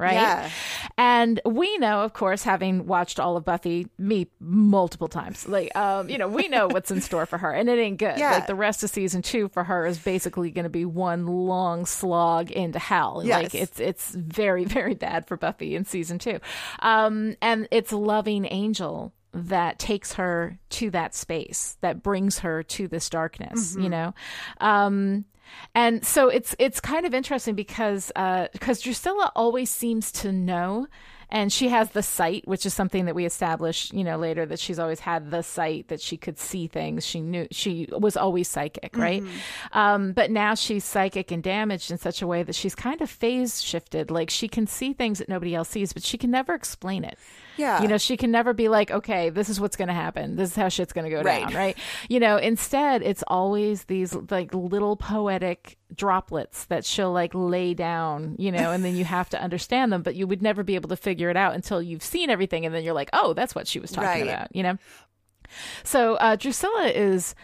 Right. Yeah. And we know, of course, having watched all of Buffy, me multiple times, like, um, you know, we know what's in store for her, and it ain't good. Yeah. Like, the rest of season two for her is basically going to be one long slog into hell. Yes. Like, it's it's very, very bad for Buffy in season two. Um, and it's loving Angel that takes her to that space, that brings her to this darkness, you know? Um, and so it's it's kind of interesting because because Drusilla always seems to know, and she has the sight, which is something that we established, you know, later that she's always had the sight that she could see things. She knew she was always psychic, right? Um, but now she's psychic and damaged in such a way that she's kind of phase shifted. Like she can see things that nobody else sees, but she can never explain it. Yeah. You know, she can never be like, okay, this is what's going to happen. This is how shit's going to go Right. down, right? You know, instead, it's always these like little poetic droplets that she'll like lay down, you know, and then you have to understand them, but you would never be able to figure it out until you've seen everything and then you're like, "Oh, that's what she was talking Right. about," you know. So uh, Drusilla is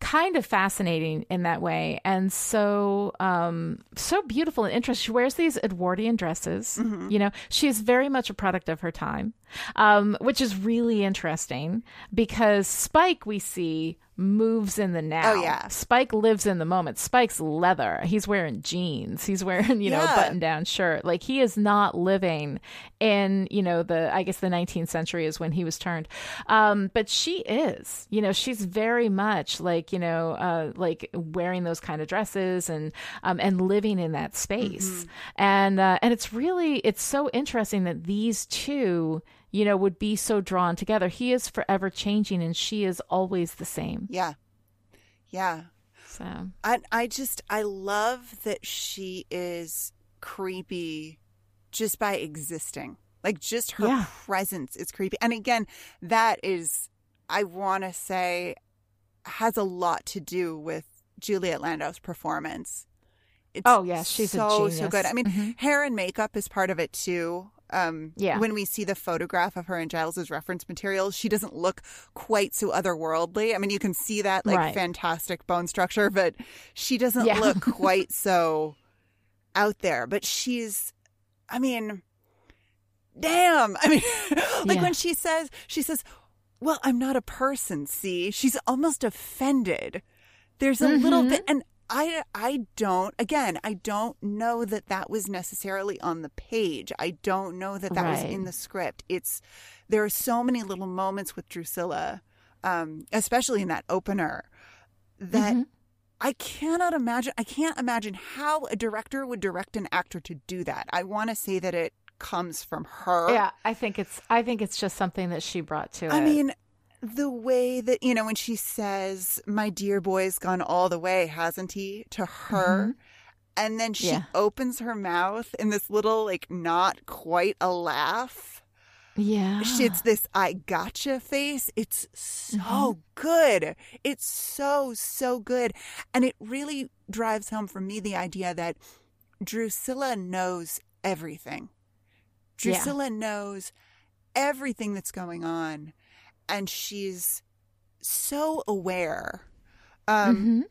kind of fascinating in that way, and so um, so beautiful and interesting. She wears these Edwardian dresses. Mm-hmm. You know, she is very much a product of her time, um, which is really interesting because Spike we see moves in the now. Oh, yeah. Spike lives in the moment. Spike's leather. He's wearing jeans. He's wearing you know Yeah. button down shirt. Like he is not living in you know the I guess the 19th century is when he was turned. Um, but she is. You know, she's very much like you know uh, like wearing those kind of dresses and um, and living in that space. And uh, and it's really it's so interesting that these two you know would be so drawn together. He is forever changing, and she is always the same. Yeah. Yeah. So I I just I love that she is creepy just by existing. Like just her Yeah. presence is creepy. And again, that is I want to say has a lot to do with Juliet Landau's performance. It's Oh, yes, she's a so so good. I mean, Mhm. hair and makeup is part of it too. Um, Yeah. When we see the photograph of her in Giles's reference material, she doesn't look quite so otherworldly. I mean, you can see that like Right. fantastic bone structure, but she doesn't Yeah. look quite so out there. But she's, I mean, damn. I mean, like Yeah. when she says, she says, well, I'm not a person, see? She's almost offended. There's a little Mm-hmm. bit, and I, I don't, again, I don't know that that was necessarily on the page. I don't know that that was in the script. It's, there are so many little moments with Drusilla, um, especially in that opener, that Mm-hmm. I cannot imagine. I can't imagine how a director would direct an actor to do that. I want to say that it comes from her. yeah, I think it's I think it's just something that she brought to I it. I mean, the way that, you know, when she says, My dear boy's gone all the way, hasn't he? to her. Mm-hmm. And then she Yeah. opens her mouth in this little, like, not quite a laugh. yeah, She- It's this I gotcha face. It's so mm-hmm. good. It's so, so good. And it really drives home for me the idea that Drusilla knows everything. Yeah. Drusilla knows everything that's going on. And she's so aware. Um, Mhm.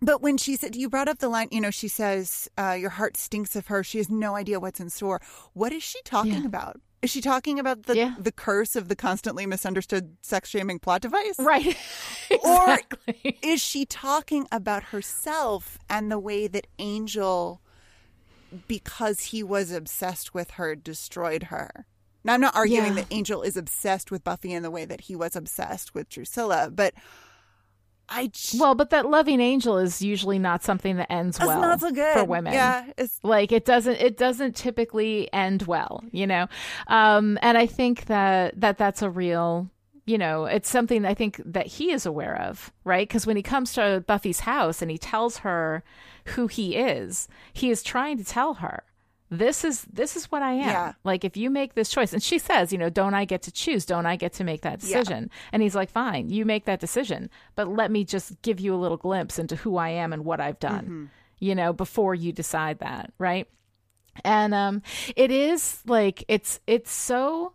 But when she said, you brought up the line, you know, she says, uh, your heart stinks of her. She has no idea what's in store. What is she talking Yeah. about? Is she talking about the, Yeah. the curse of the constantly misunderstood sex shaming plot device? right, Or exactly. is she talking about herself and the way that Angel, because he was obsessed with her, destroyed her? Now, I'm not arguing Yeah. that Angel is obsessed with Buffy in the way that he was obsessed with Drusilla, but I j- Well, but that loving angel is usually not something that ends well not so good for women. Yeah, it's like it doesn't it doesn't typically end well you know um and i think that that that's a real you know it's something i think that he is aware of right because when he comes to buffy's house and he tells her who he is he is trying to tell her this is this is what i am Yeah. like if you make this choice and she says you know don't i get to choose don't i get to make that Yeah. decision and he's like fine you make that decision but let me just give you a little glimpse into who i am and what i've done Mm-hmm. you know before you decide that right and um it is like it's it's so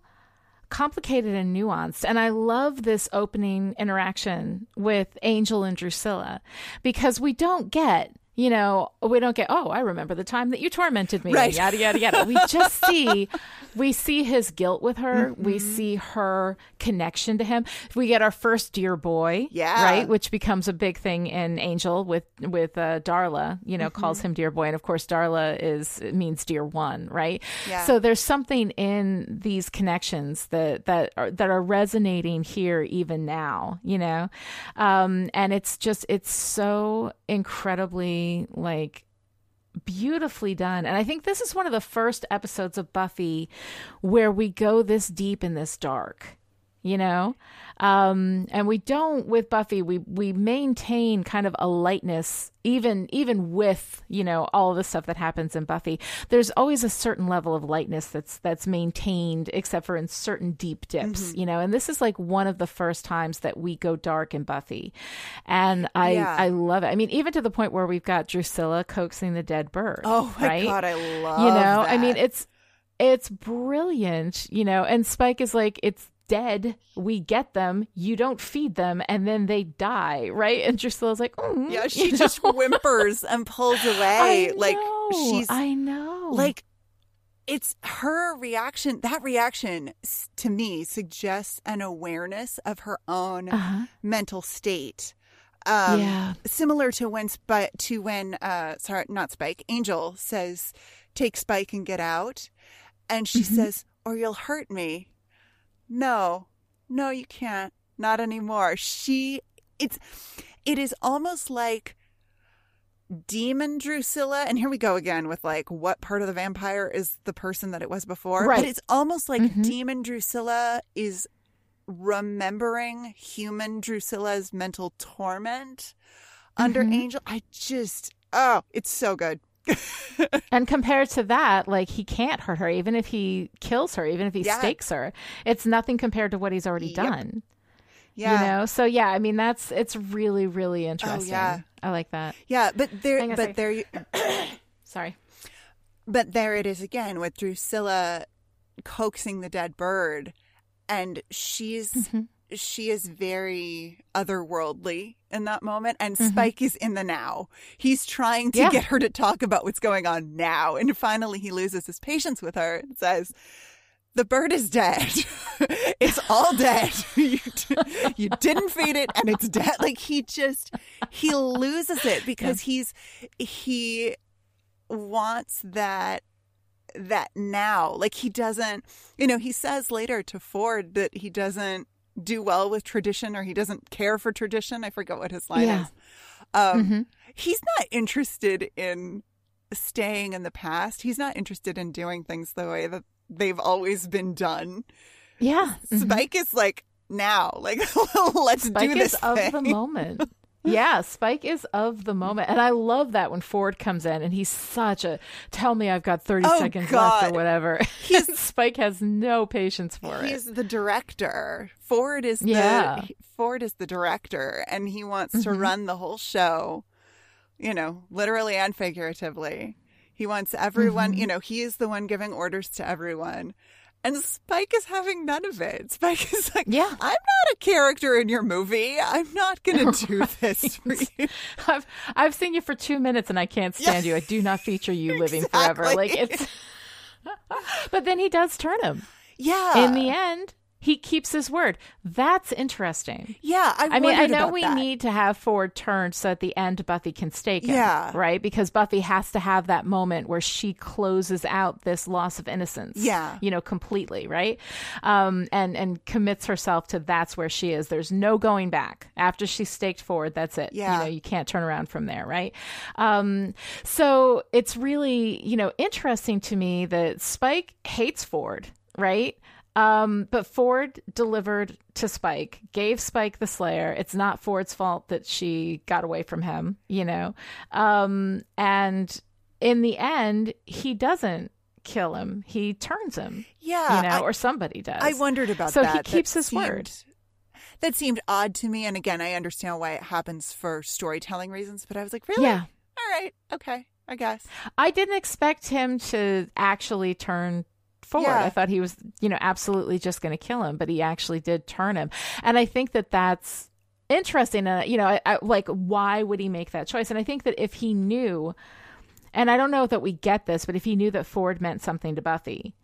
complicated and nuanced and i love this opening interaction with angel and drusilla because we don't get you know we don't get oh i remember the time that you tormented me Right. yada yada yada we just see we see his guilt with her we Mm-hmm. see her connection to him we get our first dear boy Yeah. right which becomes a big thing in angel with with uh, darla you know calls Mm-hmm. him dear boy and of course darla is means dear one right Yeah. so there's something in these connections that that are that are resonating here even now you know um and it's just it's so incredibly like beautifully done. And i think this is one of the first episodes of buffy where we go this deep and this dark you know? Um, and we don't with Buffy, we we maintain kind of a lightness even even with, you know, all the stuff that happens in Buffy. There's always a certain level of lightness that's that's maintained except for in certain deep dips, Mm-hmm. you know. And this is like one of the first times that we go dark in Buffy. And I Yeah. I love it. I mean, even to the point where we've got Drusilla coaxing the dead bird. Oh my right? god, I love you know i mean it's it's brilliant you know and spike is like it's dead we get them you don't feed them and then they die right and drusilla's like mm, Yeah, she know? just whimpers and pulls away. I like know, she's i know like it's her reaction. That reaction to me suggests an awareness of her own uh-huh. mental state. Um, Yeah. similar to when Spike to when uh sorry not Spike Angel says take Spike and get out, and she Mm-hmm. says or you'll hurt me. No, no, you can't. Not anymore. She it's it is almost like demon Drusilla, and here we go again with like what part of the vampire is the person that it was before. Right. But it's almost like Mhm. demon Drusilla is remembering human Drusilla's mental torment under Mhm. Angel. I just oh, it's so good. And compared to that like he can't hurt her even if he kills her even if he Yeah. stakes her it's nothing compared to what he's already Yep. done Yeah. you know so yeah i mean that's it's really really interesting yeah. i like that Yeah, but there but sec. there you sorry But there it is again with Drusilla coaxing the dead bird, and she's Mm-hmm. She is very otherworldly in that moment, and Mhm. Spike is in the now. He's trying to Yeah. get her to talk about what's going on now, and finally he loses his patience with her and says. The bird is dead. it's all dead. you, you didn't feed it and it's dead. Like he just, he loses it because he's, he wants that that now like he doesn't you know he says later to ford that he doesn't do well with tradition or he doesn't care for tradition i forget what his line Yeah. is um Mhm. he's not interested in staying in the past he's not interested in doing things the way that they've always been done yeah mhm. spike is like now like let's Spike do this is of the moment. Yeah, Spike is of the moment. And I love that when Ford comes in and he's such a tell me I've got 30 Oh, seconds left or whatever. He's- Spike has no patience for He's it. He's the director. Ford is the Yeah. Ford is the director, and he wants to Mhm. run the whole show. You know, literally and figuratively. He wants everyone. Mhm. You know, he is the one giving orders to everyone, and Spike is having none of it. Spike is like, Yeah. I'm not a character in your movie. I'm not going to do this for you." I've I've seen you for 2 minutes and I can't stand you. I do not feature you living forever. Like it's But then he does turn him. Yeah. In the end, he keeps his word. That's interesting. yeah, I, I mean, I know we that. need to have Ford turned so at the end Buffy can stake him. Yeah. Right? Because Buffy has to have that moment where she closes out this loss of innocence. Yeah. You know, completely, right? Um, and, and commits herself to that's where she is. There's no going back. After she's staked Ford, that's it. Yeah. You know, you can't turn around from there, right? Um, so it's really, you know, interesting to me that Spike hates Ford, right? Um, but Ford delivered to Spike, gave Spike the Slayer. It's not Ford's fault that she got away from him, you know. Um, and in the end, he doesn't kill him; he turns him, Yeah, you know, I- or somebody does. I wondered about so that. So he That keeps his seemed- word. That seemed odd to me, and again, I understand why it happens for storytelling reasons. But I was like, really? Yeah. All right. Okay. I guess. I didn't expect him to actually turn Ford. Yeah. I thought he was, you know, absolutely just going to kill him, but he actually did turn him. And I think that that's interesting. And, you know, I, I, like, why would he make that choice? And I think that if he knew, and I don't know that we get this, but if he knew that Ford meant something to Buffy,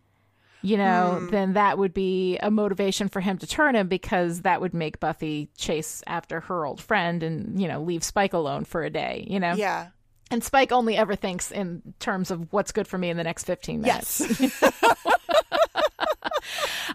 you know, Hmm. then that would be a motivation for him to turn him because that would make Buffy chase after her old friend and, you know, leave Spike alone for a day, you know? Yeah. And Spike only ever thinks in terms of what's good for me in the next 15 minutes. Yes.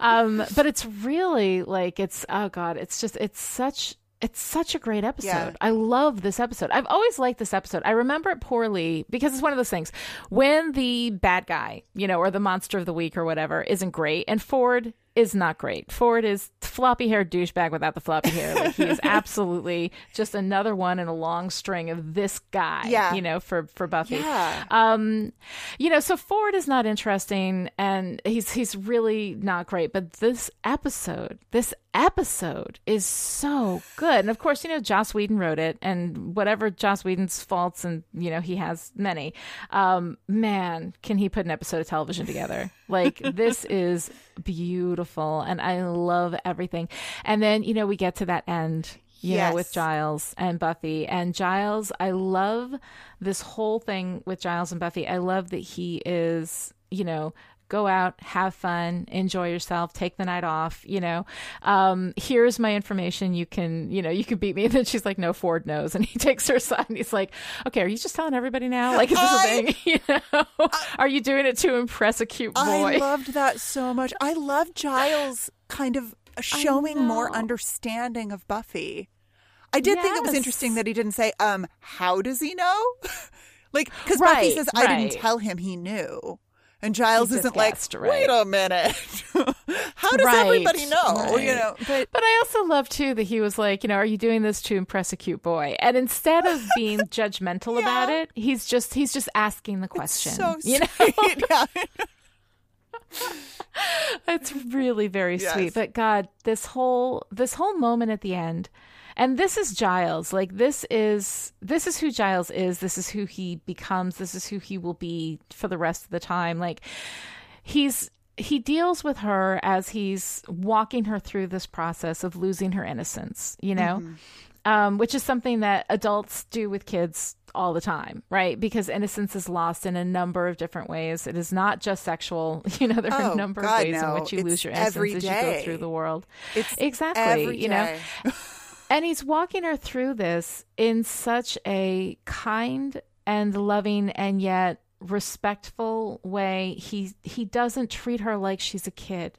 um, but it's really like, it's, oh God, it's just, it's such. It's such a great episode. Yeah. I love this episode. I've always liked this episode. I remember it poorly because it's one of those things when the bad guy, you know, or the monster of the week or whatever isn't great, and Ford is not great. Ford is floppy haired douchebag without the floppy hair. Like he is absolutely just another one in a long string of this guy. Yeah. You know, for for Buffy. Yeah. Um, you know, so Ford is not interesting, and he's he's really not great. But this episode, this episode is so good, and of course, you know, Joss Whedon wrote it, and whatever Joss Whedon's faults, and you know, he has many. Um, man, can he put an episode of television together? Like this is beautiful, and I love everything. And then you know, we get to that end you know, with Giles and Buffy. And Giles, I love this whole thing with Giles and Buffy. I love that he is, you know, go out, have fun, enjoy yourself, take the night off, you know. Um, here's my information. You can, you know, you can beat me. And then she's like, no, Ford knows. And he takes her aside and he's like, okay, are you just telling everybody now? Like, is this a I- thing? You know, are you doing it to impress a cute boy? I loved that so much. I love Giles kind of showing more understanding of Buffy. I did think it was interesting that he didn't say, um, how does he know? like, because Buffy says, I right. didn't tell him he knew. And Giles isn't like, wait right. a minute. how does Right, everybody know? You know, but But I also love too that he was like, you know, are you doing this to impress a cute boy? And instead of being judgmental about it, he's just he's just asking the question. so you know, it's really very Yes. sweet. But God, this whole this whole moment at the end, and this is Giles. Like this is this is who Giles is. This is who he becomes. This is who he will be for the rest of the time. Like he's he deals with her as he's walking her through this process of losing her innocence. You know. Um, which is something that adults do with kids all the time, right? Because innocence is lost in a number of different ways. It is not just sexual. You know, there are Oh, a number God, of ways no. in which you It's lose your innocence as you go through the world. It's exactly, you know. And he's walking her through this in such a kind and loving and yet respectful way. He he doesn't treat her like she's a kid.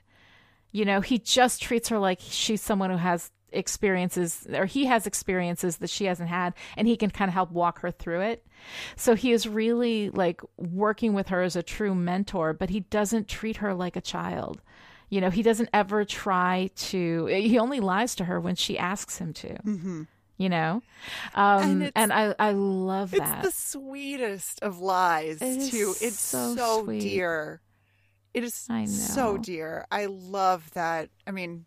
You know, he just treats her like she's someone who has experiences or he has experiences that she hasn't had and he can kind of help walk her through it. So he is really like working with her as a true mentor, but he doesn't treat her like a child. You know, he doesn't ever try to he only lies to her when she asks him to. Mm-hmm. You know? Um And and, I I love that It's the sweetest of lies, It too. It's so so, dear. It is so dear. I love that. I mean,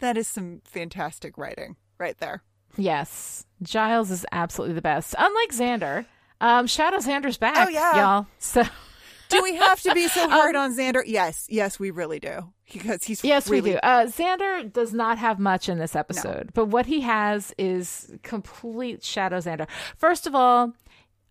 that is some fantastic writing right there. Yes. Giles is absolutely the best. Unlike Xander. Um Shadow Xander's back. Oh, yeah. Y'all. So Do we have to be so hard on Xander? Yes, yes, we really do. Because he's Um, Yes, really, we do. Uh, Xander does not have much in this episode, but what he has is complete Shadow Xander. First of all,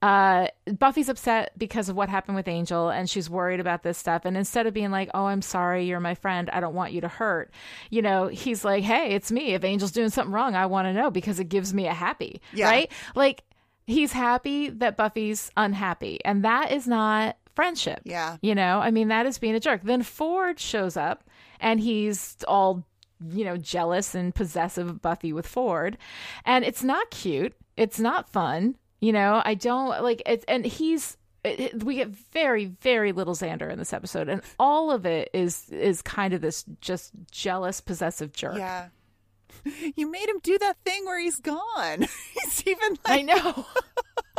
uh, Buffy's upset because of what happened with Angel, and she's worried about this stuff. And instead of being like, "Oh, I'm sorry, you're my friend. I don't want you to hurt," you know, he's like, "Hey, it's me. If Angel's doing something wrong, I want to know because it gives me a happy." Yeah. Right? Like he's happy that Buffy's unhappy, and that is not friendship. Yeah. You know, I mean, that is being a jerk. Then Ford shows up and he's all, you know, jealous and possessive of Buffy with Ford. And it's not cute. It's not fun. You know, I don't like it. And he's, it, we get very, very little Xander in this episode. And all of it is, is kind of this just jealous, possessive jerk. Yeah. You made him do that thing where he's gone. he's even like, I know.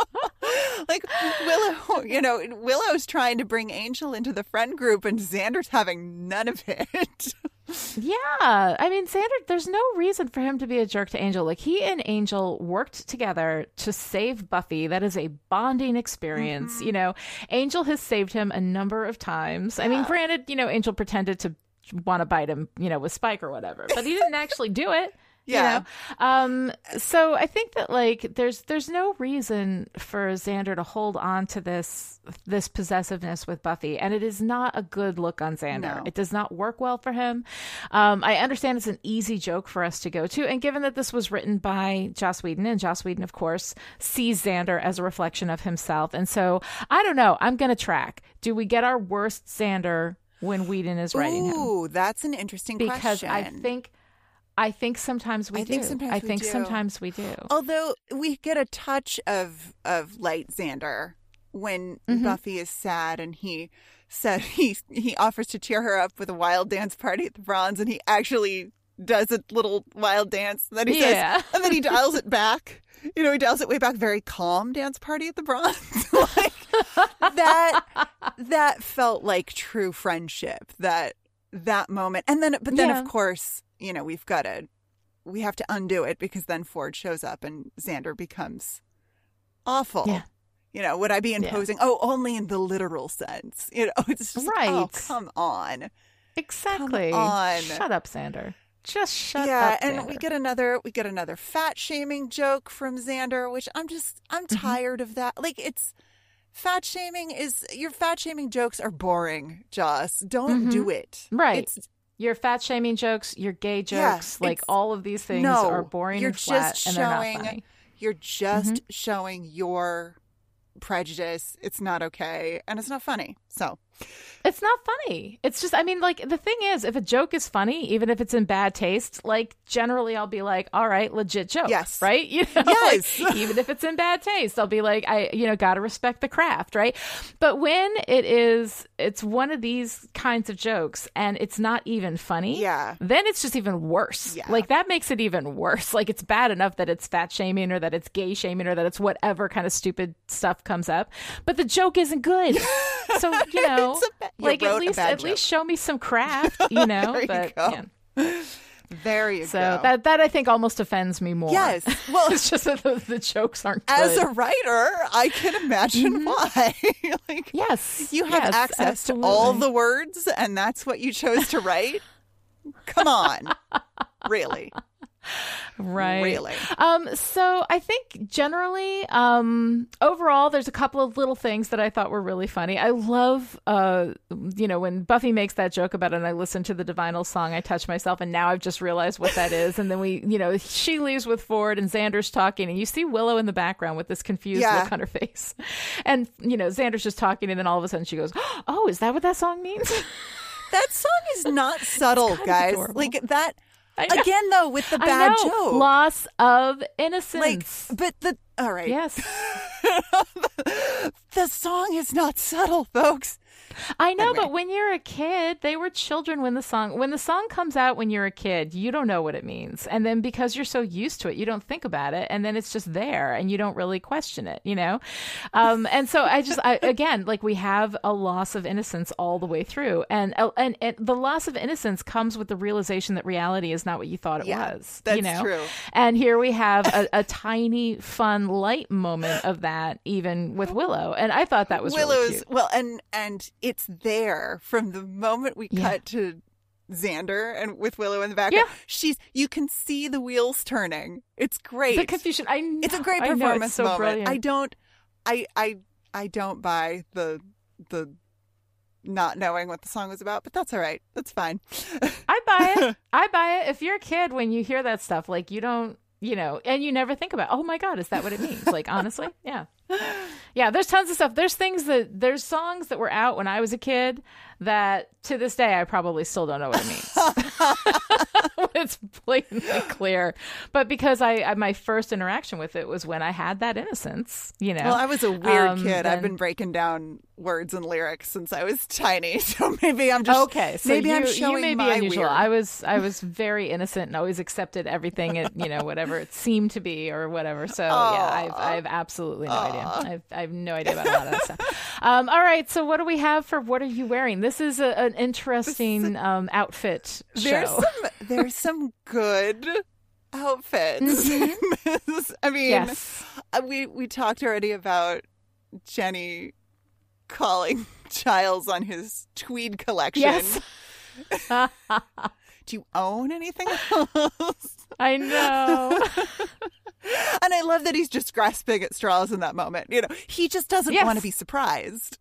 like Willow, you know, Willow's trying to bring Angel into the friend group and Xander's having none of it. Yeah. I mean, Xander, there's no reason for him to be a jerk to Angel. Like, he and Angel worked together to save Buffy. That is a bonding experience. Mm-hmm. You know, Angel has saved him a number of times. I mean, granted, you know, Angel pretended to want to bite him, you know, with Spike or whatever, but he didn't actually do it. Yeah. You know? Um, so I think that like there's there's no reason for Xander to hold on to this this possessiveness with Buffy, and it is not a good look on Xander. No. It does not work well for him. Um, I understand it's an easy joke for us to go to, and given that this was written by Joss Whedon, and Joss Whedon, of course, sees Xander as a reflection of himself, and so I don't know. I'm gonna track. Do we get our worst Xander when Whedon is writing him? Ooh, that's an interesting question. Because question. I think. I think sometimes we I do. think sometimes I we think do. sometimes we do. Although we get a touch of of light Xander when Mm-hmm. Buffy is sad and he said he he offers to cheer her up with a wild dance party at the Bronze, and he actually does a little wild dance. And then he Yeah. says, and then he dials it back. You know, he dials it way back. Very calm dance party at the Bronze. like that. That felt like true friendship. That that moment, and then but then Yeah. of course, you know, we've got to we have to undo it because then Ford shows up and Xander becomes awful. Yeah. You know, would I be imposing? Oh, only in the literal sense. You know, it's just oh, Right. come on. Exactly. Come on. Shut up, Xander. Just shut yeah, up. Yeah, and we get another we get another fat shaming joke from Xander, which I'm just I'm Mm-hmm. tired of that. Like it's fat shaming is your fat shaming jokes are boring, Joss. Don't do it. Mm-hmm. Right. It's, your fat shaming jokes, your gay Yeah, jokes, like all of these things no, are boring you're and flat, just and they're not showing funny. you're just Mm-hmm. showing your prejudice. It's not okay, and it's not funny. So It's not funny. It's just, I mean, like, the thing is, if a joke is funny, even if it's in bad taste, like, generally I'll be like, all right, legit joke. Yes. Right? You know, Yes. like, even if it's in bad taste, I'll be like, I, you know, got to respect the craft. Right. But when it is, it's one of these kinds of jokes and it's not even funny. Yeah. Then it's just even worse. Yeah. Like, that makes it even worse. Like, it's bad enough that it's fat shaming or that it's gay shaming or that it's whatever kind of stupid stuff comes up. But the joke isn't good. So, you know, Ba- like at least at joke. least show me some craft, you know. There you but go. yeah. there you so go. that that I think almost offends me more. Yes. Well, it's just that the, the jokes aren't as good. a writer, I can imagine mm-hmm. why. like, yes, you have yes, access to all the words, and that's what you chose to write. Come on, really? Right Really? um so i think generally um overall there's a couple of little things that i thought were really funny i love uh you know when buffy makes that joke about it and i listen to the Divinyls song i touch myself and now i've just realized what that is and then we you know she leaves with ford and xander's talking and you see willow in the background with this confused Yeah. look on her face and you know xander's just talking and then all of a sudden she goes oh is that what that song means That song is not subtle, guys. adorable. Like that. Again, though, with the I bad know. joke. loss of like, innocence but the all right. yes the song is not subtle, folks. I know, Anyway. but when you're a kid, they were children when the song when the song comes out when you're a kid, you don't know what it means. And then because you're so used to it, you don't think about it and then it's just there and you don't really question it, you know? Um and so I just I, again, like we have a loss of innocence all the way through. And uh, and, and the loss of innocence comes with the realization that reality is not what you thought it Yeah, was, that's you know? true. And here we have a, a tiny fun light moment of that even with Willow. And I thought that was really Willow's cute. well, and and it's there from the moment we Yeah. cut to Xander and with Willow in the background. Yeah. She's you can see the wheels turning. It's great. The confusion. I know, it's a great I performance so moment. brilliant. I don't I I I don't buy the the not knowing what the song was about, but that's all right. That's fine. I buy it. I buy it. If you're a kid, when you hear that stuff, like you don't, you know, and you never think about, oh my god, is that what it means? Like honestly, yeah, yeah. There's tons of stuff. There's things that there's songs that were out when I was a kid that to this day I probably still don't know what it means. it's blatantly clear, but because I, I my first interaction with it was when I had that innocence, you know. Well, I was a weird Um, kid. then- I've been breaking down words and lyrics since I was tiny, so maybe I'm just okay. So maybe you, I'm showing you may be my unusual. weird. I was I was very innocent and always accepted everything, it, you know, whatever it seemed to be or whatever. So yeah, I've I've absolutely no idea. I've I have no idea about a lot of that stuff. Um, all right, so what do we have for what are you wearing? This is a, an interesting um, outfit there's show. some there's some good outfits. I mean, Yes. uh, we we talked already about Jenny calling Giles on his tweed collection. Yes. Do you own anything else? I know. And I love that he's just grasping at straws in that moment. You know, he just doesn't Yes. want to be surprised.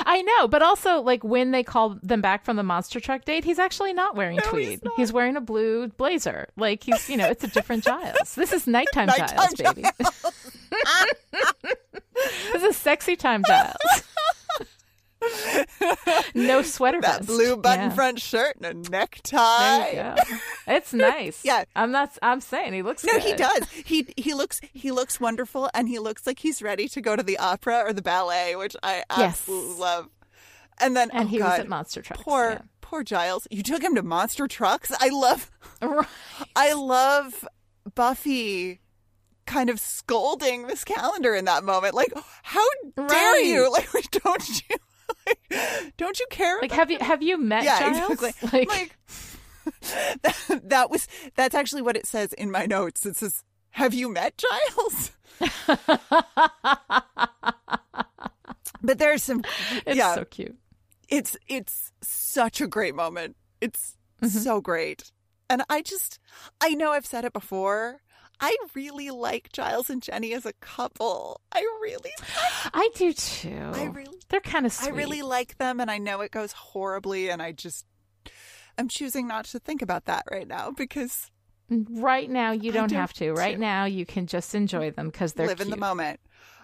I know, but also like when they call them back from the monster truck date, he's actually not wearing tweed. He's, wearing a blue blazer. Like he's, you know, it's a different Giles. This is nighttime, Nighttime Giles, baby. this is sexy time Giles. no sweater That vest. blue button Yeah. front shirt and a necktie. There you go. It's nice. Yeah. I'm not. I'm saying he looks. No, good. he does. He he looks he looks wonderful, and he looks like he's ready to go to the opera or the ballet, which I Yes. absolutely love. And then And oh he was at Monster Trucks, Poor yeah. poor Giles. You took him to Monster Trucks. I love Right. I love Buffy kind of scolding Miss Calendar in that moment. Like, how dare Right. you? Like, don't you? Like, don't you care? Like, have you have you met yeah, Giles? exactly. Like, Like, that, that was that's actually what it says in my notes. It says, "Have you met Giles?" but there's some, it's yeah, so cute. it's it's such a great moment. It's Mm-hmm. so great, and I just I know I've said it before. I really like Giles and Jenny as a couple. I really, I do too. I really, They're kind of I really like them, and I know it goes horribly, and I just I'm choosing not to think about that right now because Right now, you don't do have to. Right now, you can just enjoy them because they're live in the moment.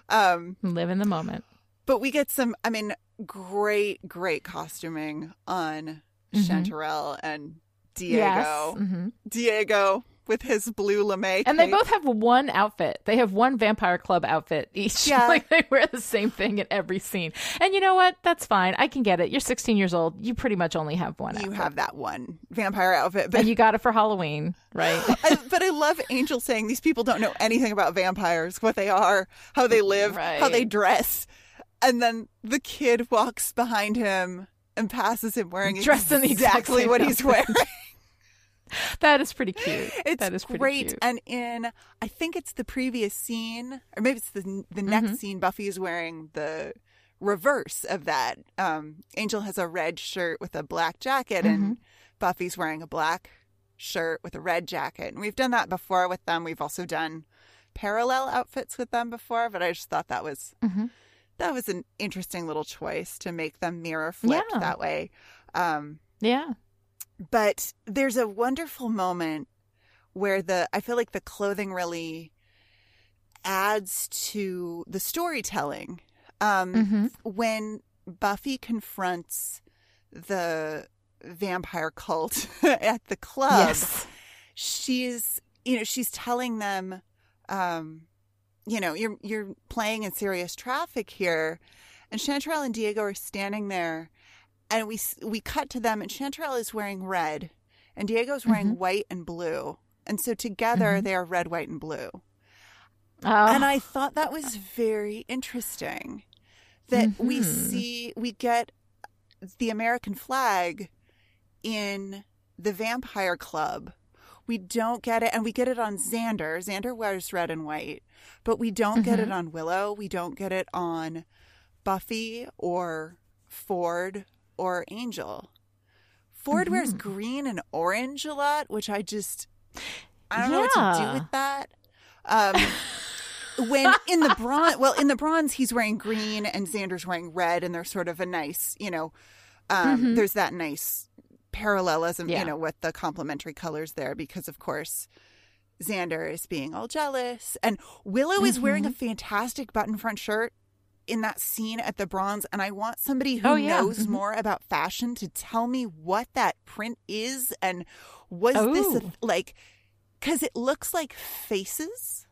Um, Live in the moment. but we get some, I mean, great, great costuming on Mhm. Chanterelle and Diego. Yes. hmm Diego with his blue lame. And they both have one outfit. They have one Vampire Club outfit each. Yeah. like they wear the same thing in every scene. And you know what? That's fine. I can get it. You're 16 years old. You pretty much only have one. You outfit. have that one vampire outfit, but and you got it for Halloween, right? I, but I love Angel saying these people don't know anything about vampires, what they are, how they live, how they dress. And then the kid walks behind him and passes him wearing Dressed in the exact exactly same what he's wearing. that is pretty cute. It's that is pretty great. cute. And in, I think it's the previous scene, or maybe it's the the next scene. Buffy is wearing the reverse of that. Um, Angel has a red shirt with a black jacket, and Buffy's wearing a black shirt with a red jacket. And we've done that before with them. We've also done parallel outfits with them before, but I just thought that was Mhm. that was an interesting little choice to make them mirror flipped Yeah. that way. Um, Yeah. But there's a wonderful moment where the I feel like the clothing really adds to the storytelling. Um, Mhm. When Buffy confronts the vampire cult at the club, Yes. she's you know she's telling them, um, you know, you're you're playing in serious traffic here, and Chanterelle and Diego are standing there, and we we cut to them, and Chanterelle is wearing red, and Diego's wearing mm-hmm. white and blue, and so together mm-hmm. they are red, white, and blue. Oh, And I thought that was very interesting that we Mhm. see, we get the American flag in the Vampire Club. We don't get it, and we get it on Xander. Xander wears red and white, but we don't get it mm-hmm. on Willow. We don't get it on Buffy or Ford or Angel. Ford wears green and orange a lot, which I just I don't know what to do with that. Um, when in the bronze, well, in the bronze, he's wearing green and Xander's wearing red, and there's sort of a nice, you know, um, there's that nice parallelism, Yeah. you know, with the complementary colors there, because of course. Xander is being all jealous, and Willow is wearing a fantastic button front shirt in that scene at the bronze. And I want somebody who Oh, yeah. knows more about fashion to tell me what that print is and was this a, Oh. like because it looks like faces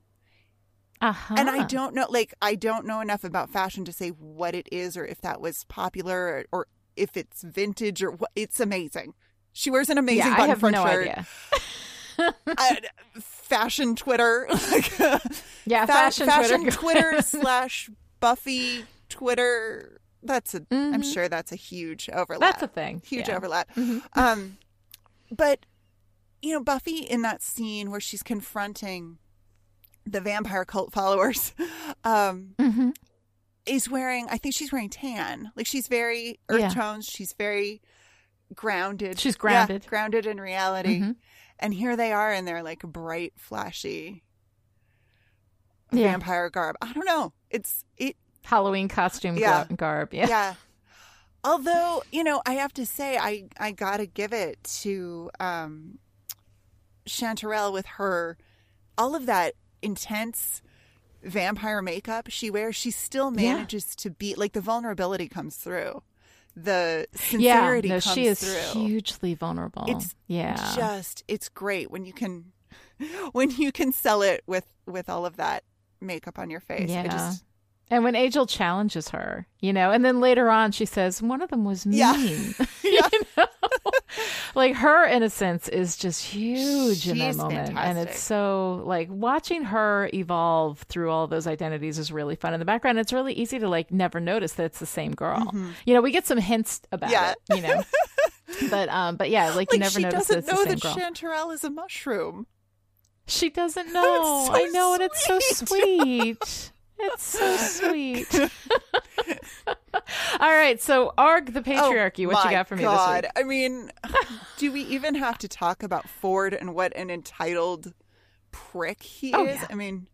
uh-huh. and I don't know, like, I don't know enough about fashion to say what it is or if that was popular or, or if it's vintage or what. It's amazing. She wears an amazing yeah, I button have front no shirt. idea. I- fashion Twitter, Yeah, fa- fashion, fashion Twitter. Twitter slash Buffy Twitter. That's a. am Mhm. sure that's a huge overlap. That's a thing. Huge yeah. overlap. Mhm. Um, but you know, Buffy in that scene where she's confronting the vampire cult followers, um, Mhm. is wearing. I think she's wearing tan. Like she's very earth Yeah. tones. She's very grounded. She's Yeah, grounded. grounded in reality. Mhm. And here they are in their like bright, flashy Yeah. vampire garb. I don't know. It's it. Halloween costume Yeah. garb. Yeah. Yeah. Although, you know, I have to say I I got to give it to um Chanterelle with her all of that intense vampire makeup she wears, she still Yeah. manages to be like the vulnerability comes through. The Yeah, sincerity no, comes she is through. hugely vulnerable. It's yeah, just it's great when you can when you can sell it with with all of that makeup on your face. Yeah. just And when Angel challenges her, you know, and then later on she says, one of them was mean. Yeah. you know? like her innocence is just huge in that She's moment. And it's so like watching her evolve through all those identities is really fun in the background. It's really easy to like never notice that it's the same girl. You know, we get some hints about Mm-hmm. Yeah. it, you know. but um but yeah, like, you never she notice doesn't know that girl. Chanterelle is a mushroom. She doesn't know. so I know, and it's so sweet. sweet. It's so sweet. All right, so Arg the patriarchy. what Oh my you got for me God. this week? I mean, do we even have to talk about Ford and what an entitled prick he Oh, is? yeah. I mean,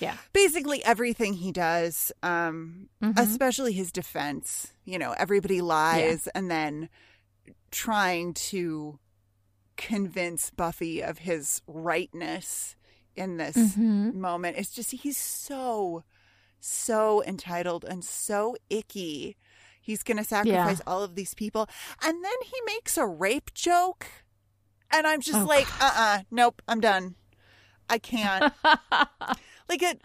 Yeah. basically everything he does, um, Mhm. especially his defense. You know, everybody lies, and then trying to convince Buffy of his rightness in this Mhm. moment. It's just he's so, so entitled and so icky. He's going to sacrifice all of these people, and then he makes a rape joke, and I'm just Oh, like, uh, uh nope, I'm done. I can't. like it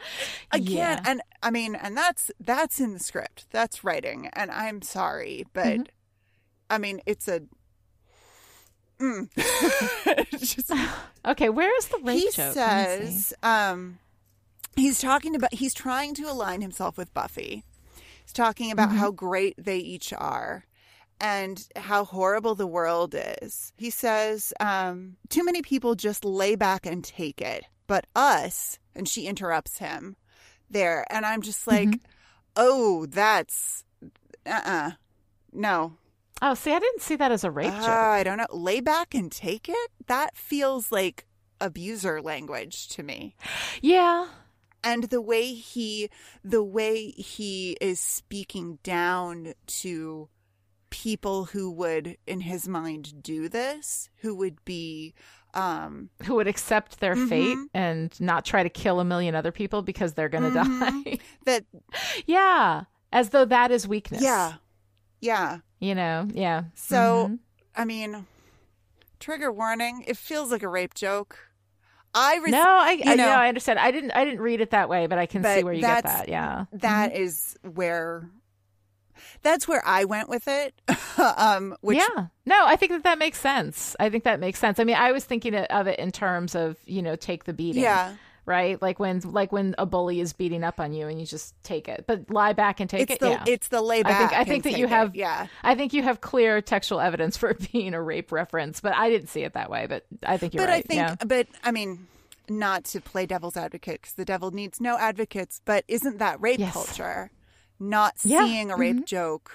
i can't Yeah. and i mean and that's that's in the script that's writing and i'm sorry but Mhm. i mean it's a just, Okay, where is the rape he joke? Let me see. says um he's talking about he's trying to align himself with buffy he's talking about Mhm. how great they each are and how horrible the world is he says um too many people just lay back and take it but us and she interrupts him there and i'm just like Mhm. oh that's uh-uh no Oh, see, I didn't see that as a rape uh, joke. i don't know lay back and take it that feels like abuser language to me Yeah. and the way he the way he is speaking down to people who would in his mind do this who would be um Who would accept their fate Mhm. and not try to kill a million other people because they're going to Mhm. die. that yeah. As though that is weakness. yeah yeah You know, yeah. so Mhm. i mean trigger warning it feels like a rape joke i res- no, I, you I know, know, I understand. I didn't, I didn't read it that way, but I can see where you get that. Yeah, that is where that's where i went with it um which yeah. No, I think that that makes sense. I think that makes sense. I mean, I was thinking of it in terms of you know take the beating. yeah Right, like when like when a bully is beating up on you and you just take it, but lie back and take it's it. the yeah, it's the lay I think I think that you it. have yeah I think you have clear textual evidence for it being a rape reference, but I didn't see it that way. But I think you're but right. I think, yeah. but I mean, not to play devil's advocate because the devil needs no advocates. But isn't that rape Yes. culture? Not Yeah. seeing a rape Mhm. joke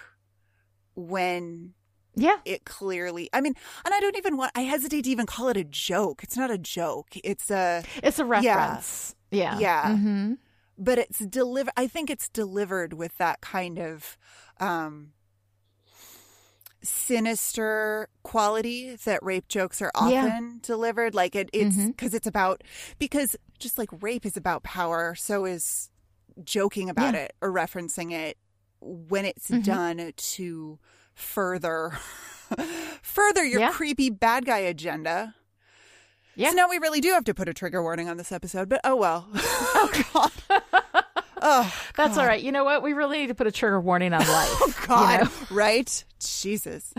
when yeah, it clearly. I mean, and I don't even want. I hesitate to even call it a joke. It's not a joke. It's a. it's a Yeah. reference. Yeah, Yeah. hmm But it's delivered. I think it's delivered with that kind of. um sinister quality that rape jokes are often Yeah. delivered like it it's because it's about because just like rape is about power so is joking about Yeah. it or referencing it when it's Mhm. done to further further your Yeah. creepy bad guy agenda Yeah. so now we really do have to put a trigger warning on this episode but oh well oh god oh That's all right. You know what? We really need to put a trigger warning on oh, life. Oh God you know? right jesus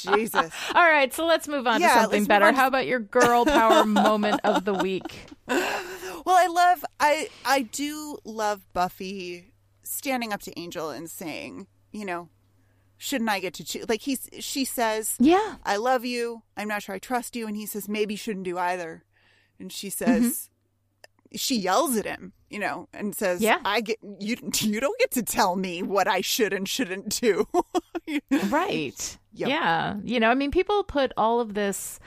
jesus All right, so let's move on Yeah, to something better. to- How about your girl power moment of the week? Well, I love I I do love Buffy standing up to Angel and saying, you know, shouldn't I get to choose? Like he's she says, Yeah. I love you. I'm not sure I trust you, and he says maybe you shouldn't do either. And she mm-hmm. says, she yells at him, you know, and says, Yeah. I get you. You don't get to tell me what I should and shouldn't do. Right. Yep. Yeah. You know, I mean, people put all of this.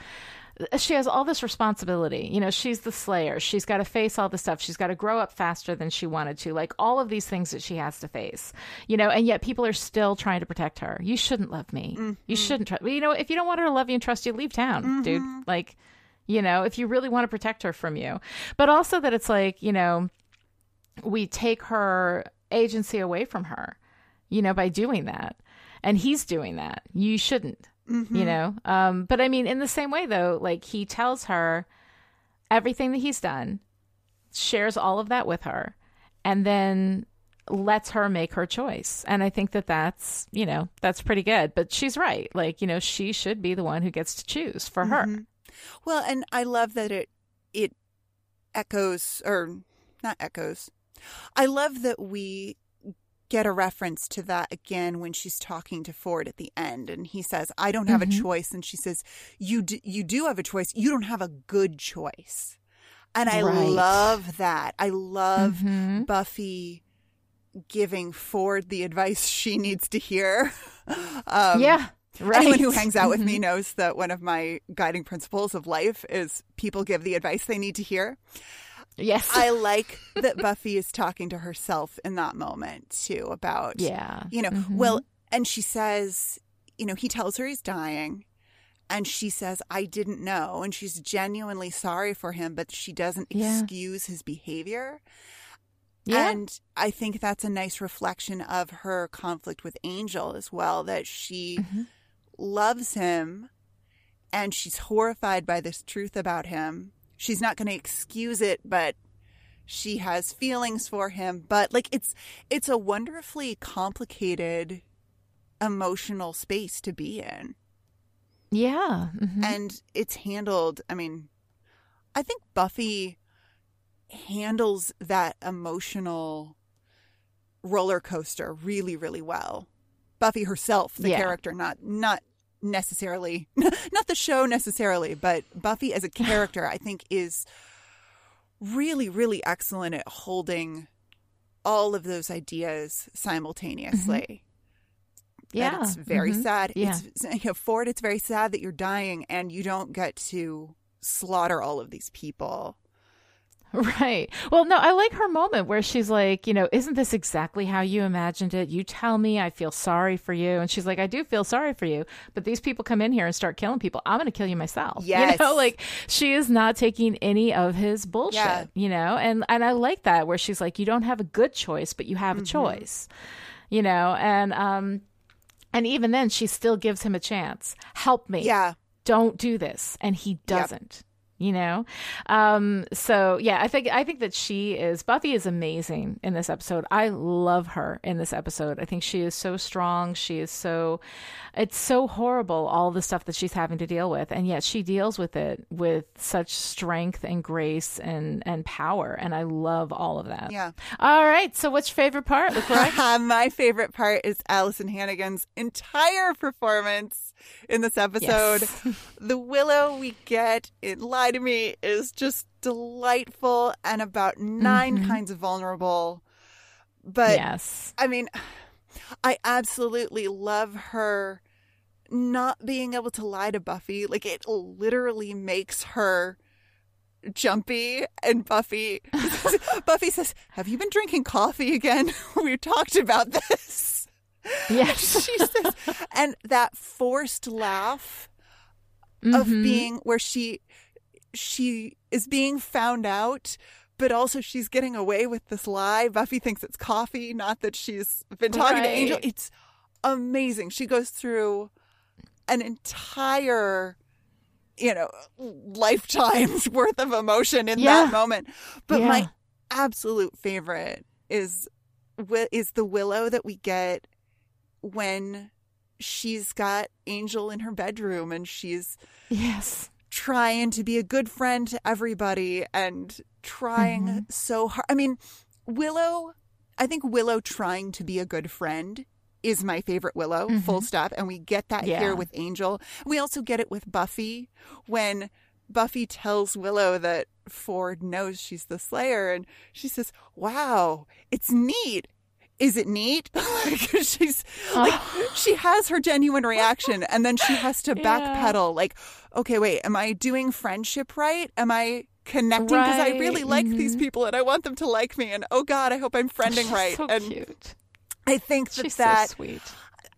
She has all this responsibility. You know, she's the slayer. She's got to face all the stuff. She's got to grow up faster than she wanted to. Like all of these things that she has to face. You know, and yet people are still trying to protect her. You shouldn't love me. Mm-hmm. You shouldn't trust. You know, if you don't want her to love you and trust you, leave town, dude. Like, you know, if you really want to protect her from you, but also that it's like, you know, we take her agency away from her, you know, by doing that. And he's doing that. You shouldn't, you know? Um, but I mean, in the same way, though, like he tells her everything that he's done, shares all of that with her. And then lets her make her choice. And I think that that's, you know, that's pretty good. But she's right. Like, you know, she should be the one who gets to choose for her. Mhm. Well, and I love that it it echoes or not echoes. I love that we get a reference to that again when she's talking to Ford at the end and he says, "I don't have Mhm. a choice." And she says, "You do, you do have a choice. You don't have a good choice." And I Right. love that. I love Mhm. Buffy giving Ford the advice she needs to hear. um, Yeah, Anyone who hangs out with me Mhm. knows that one of my guiding principles of life is people give the advice they need to hear. Yes. I like that Buffy is talking to herself in that moment too about, Yeah. you know, Mhm. well, and she says, you know, he tells her he's dying. And she says, I didn't know. And she's genuinely sorry for him, but she doesn't Yeah. excuse his behavior. Yeah. And I think that's a nice reflection of her conflict with Angel as well, that she Mm-hmm. loves him and she's horrified by this truth about him. She's not going to excuse it, but she has feelings for him. But like it's it's a wonderfully complicated emotional space to be in. Yeah. mhm. And it's handled, I mean, I think Buffy handles that emotional roller coaster really, really well. Buffy herself, the Yeah. character, not not necessarily not the show necessarily, but Buffy as a character, I think is really, really excellent at holding all of those ideas simultaneously. And Yeah. it's very Mhm. sad. Yeah. It's you know, Ford, it's very sad that you're dying and you don't get to slaughter all of these people. Right. Well, no, I like her moment where she's like, you know, isn't this exactly how you imagined it? You tell me, I feel sorry for you. And she's like, I do feel sorry for you, but these people come in here and start killing people. I'm going to kill you myself. Yes. You know, like she is not taking any of his bullshit, Yeah. you know? And and I like that where she's like, you don't have a good choice, but you have a choice. You know, and um and even then she still gives him a chance. Help me Yeah. don't do this and he doesn't you know? Um so yeah i think i think that she is buffy is amazing in this episode. I love her in this episode. I think she is so strong. She is so it's so horrible all the stuff that she's having to deal with. And yet she deals with it with such strength and grace and and power. And i love all of that. Yeah. all right. So what's your favorite part My favorite part is Alyson Hannigan's entire performance in this episode. Yes. the Willow we get in Lie to Me is just delightful and about 9 Mhm. kinds of vulnerable. But yes I mean, I absolutely love her not being able to lie to Buffy. Like it literally makes her jumpy and Buffy Buffy says, "Have you been drinking coffee again? we talked about this." yes she says, and that forced laugh of Mhm. being where she she is being found out but also she's getting away with this lie. Buffy thinks it's coffee not that she's been talking to angel. It's amazing. She goes through an entire you know lifetime's worth of emotion in Yeah. that moment. But Yeah. my absolute favorite is is the willow that we get when she's got angel in her bedroom and she's yes trying to be a good friend to everybody and trying Mhm. so hard. I mean, Willow, I think Willow trying to be a good friend is my favorite Willow, full stop. And we get that Mm-hmm. Yeah. here with Angel. We also get it with Buffy when Buffy tells Willow that Ford knows she's the Slayer. And she says, Wow, it's neat. Is it neat? like she's like she has her genuine reaction and then she has to Yeah. backpedal like okay wait am I doing friendship right? Am I connecting because I really like these mhm. people and I want them to like me and oh god I hope I'm friending She's right so and cute I think that she's that so sweet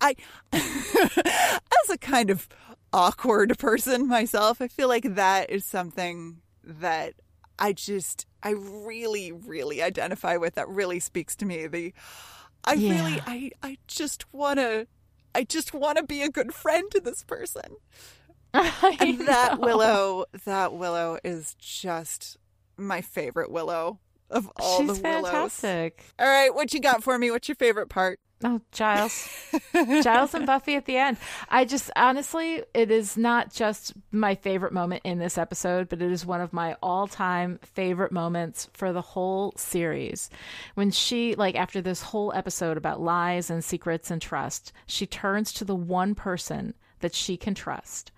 I, as a kind of awkward person myself, I feel like that is something that I just, I really, really identify with. That really speaks to me. The, I Yeah. really, I, I just want to, I just want to be a good friend to this person. I And that know. Willow, that Willow is just my favorite Willow of all She's the willows. fantastic. All right, what you got for me? What's your favorite part? Oh, Giles. Giles and Buffy at the end. I just honestly, it is not just my favorite moment in this episode, but it is one of my all time favorite moments for the whole series. When she, like, after this whole episode about lies and secrets and trust, she turns to the one person that she can trust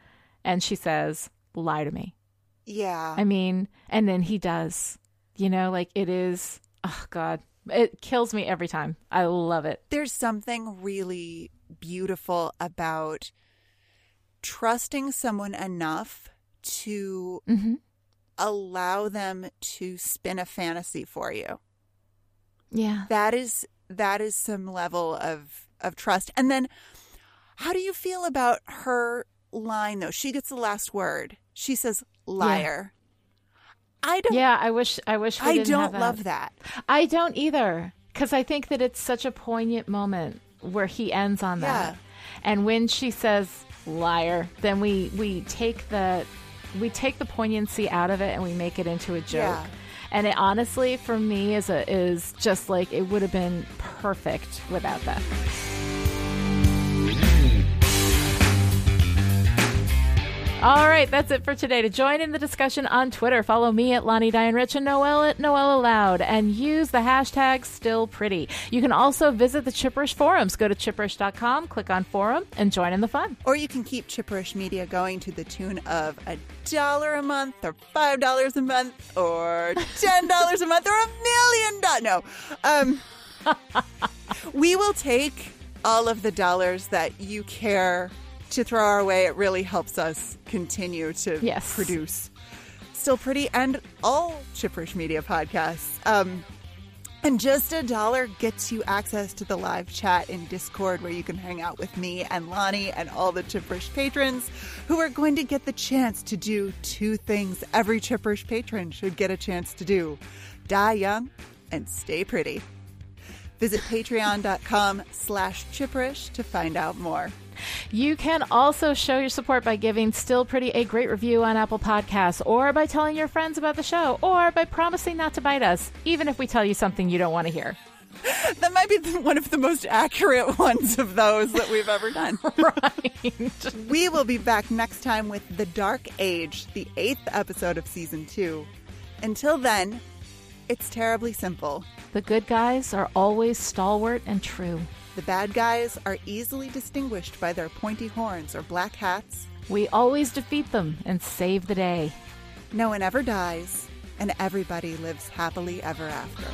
and she says, Lie to me. Yeah. I mean, and then he does. You know, like it is, oh God, it kills me every time. I love it. There's something really beautiful about trusting someone enough to Mm-hmm. allow them to spin a fantasy for you. Yeah. That is that is some level of of trust. And then how do you feel about her line though? She gets the last word. She says liar. I don't Yeah, I wish I wish we I didn't don't have that. love that. I don't either cuz I think that it's such a poignant moment where he ends on that. Yeah. And when she says liar, then we we take the we take the poignancy out of it and we make it into a joke. Yeah. And it honestly for me is a is just like it would have been perfect without that. All right, that's it for today. To join in the discussion on Twitter, follow me at Lani Diane Rich and Noelle at Noelle Aloud and use the hashtag still pretty. You can also visit the Chipperish forums. Go to chipperish.com, click on forum, and join in the fun. Or you can keep Chipperish Media going to the tune of a dollar a month or five dollars a month or ten dollars a month or a million dollars. No. Um, we will take all of the dollars that you care to throw our way. It really helps us continue to Yes. produce Still Pretty and all Chipperish Media podcasts. Um, and just a dollar gets you access to the live chat in Discord where you can hang out with me and Lani and all the Chipperish patrons who are going to get the chance to do two things every Chipperish patron should get a chance to do die young and stay pretty. Visit patreon.com slash chipperish to find out more. You can also show your support by giving Still Pretty a great review on Apple Podcasts, or by telling your friends about the show, or by promising not to bite us, even if we tell you something you don't want to hear. That might be the, one of the most accurate ones of those that we've ever done. right. We will be back next time with The Dark Age, the eighth episode of season two. Until then, it's terribly simple. The good guys are always stalwart and true. The bad guys are easily distinguished by their pointy horns or black hats. We always defeat them and save the day. No one ever dies, and everybody lives happily ever after.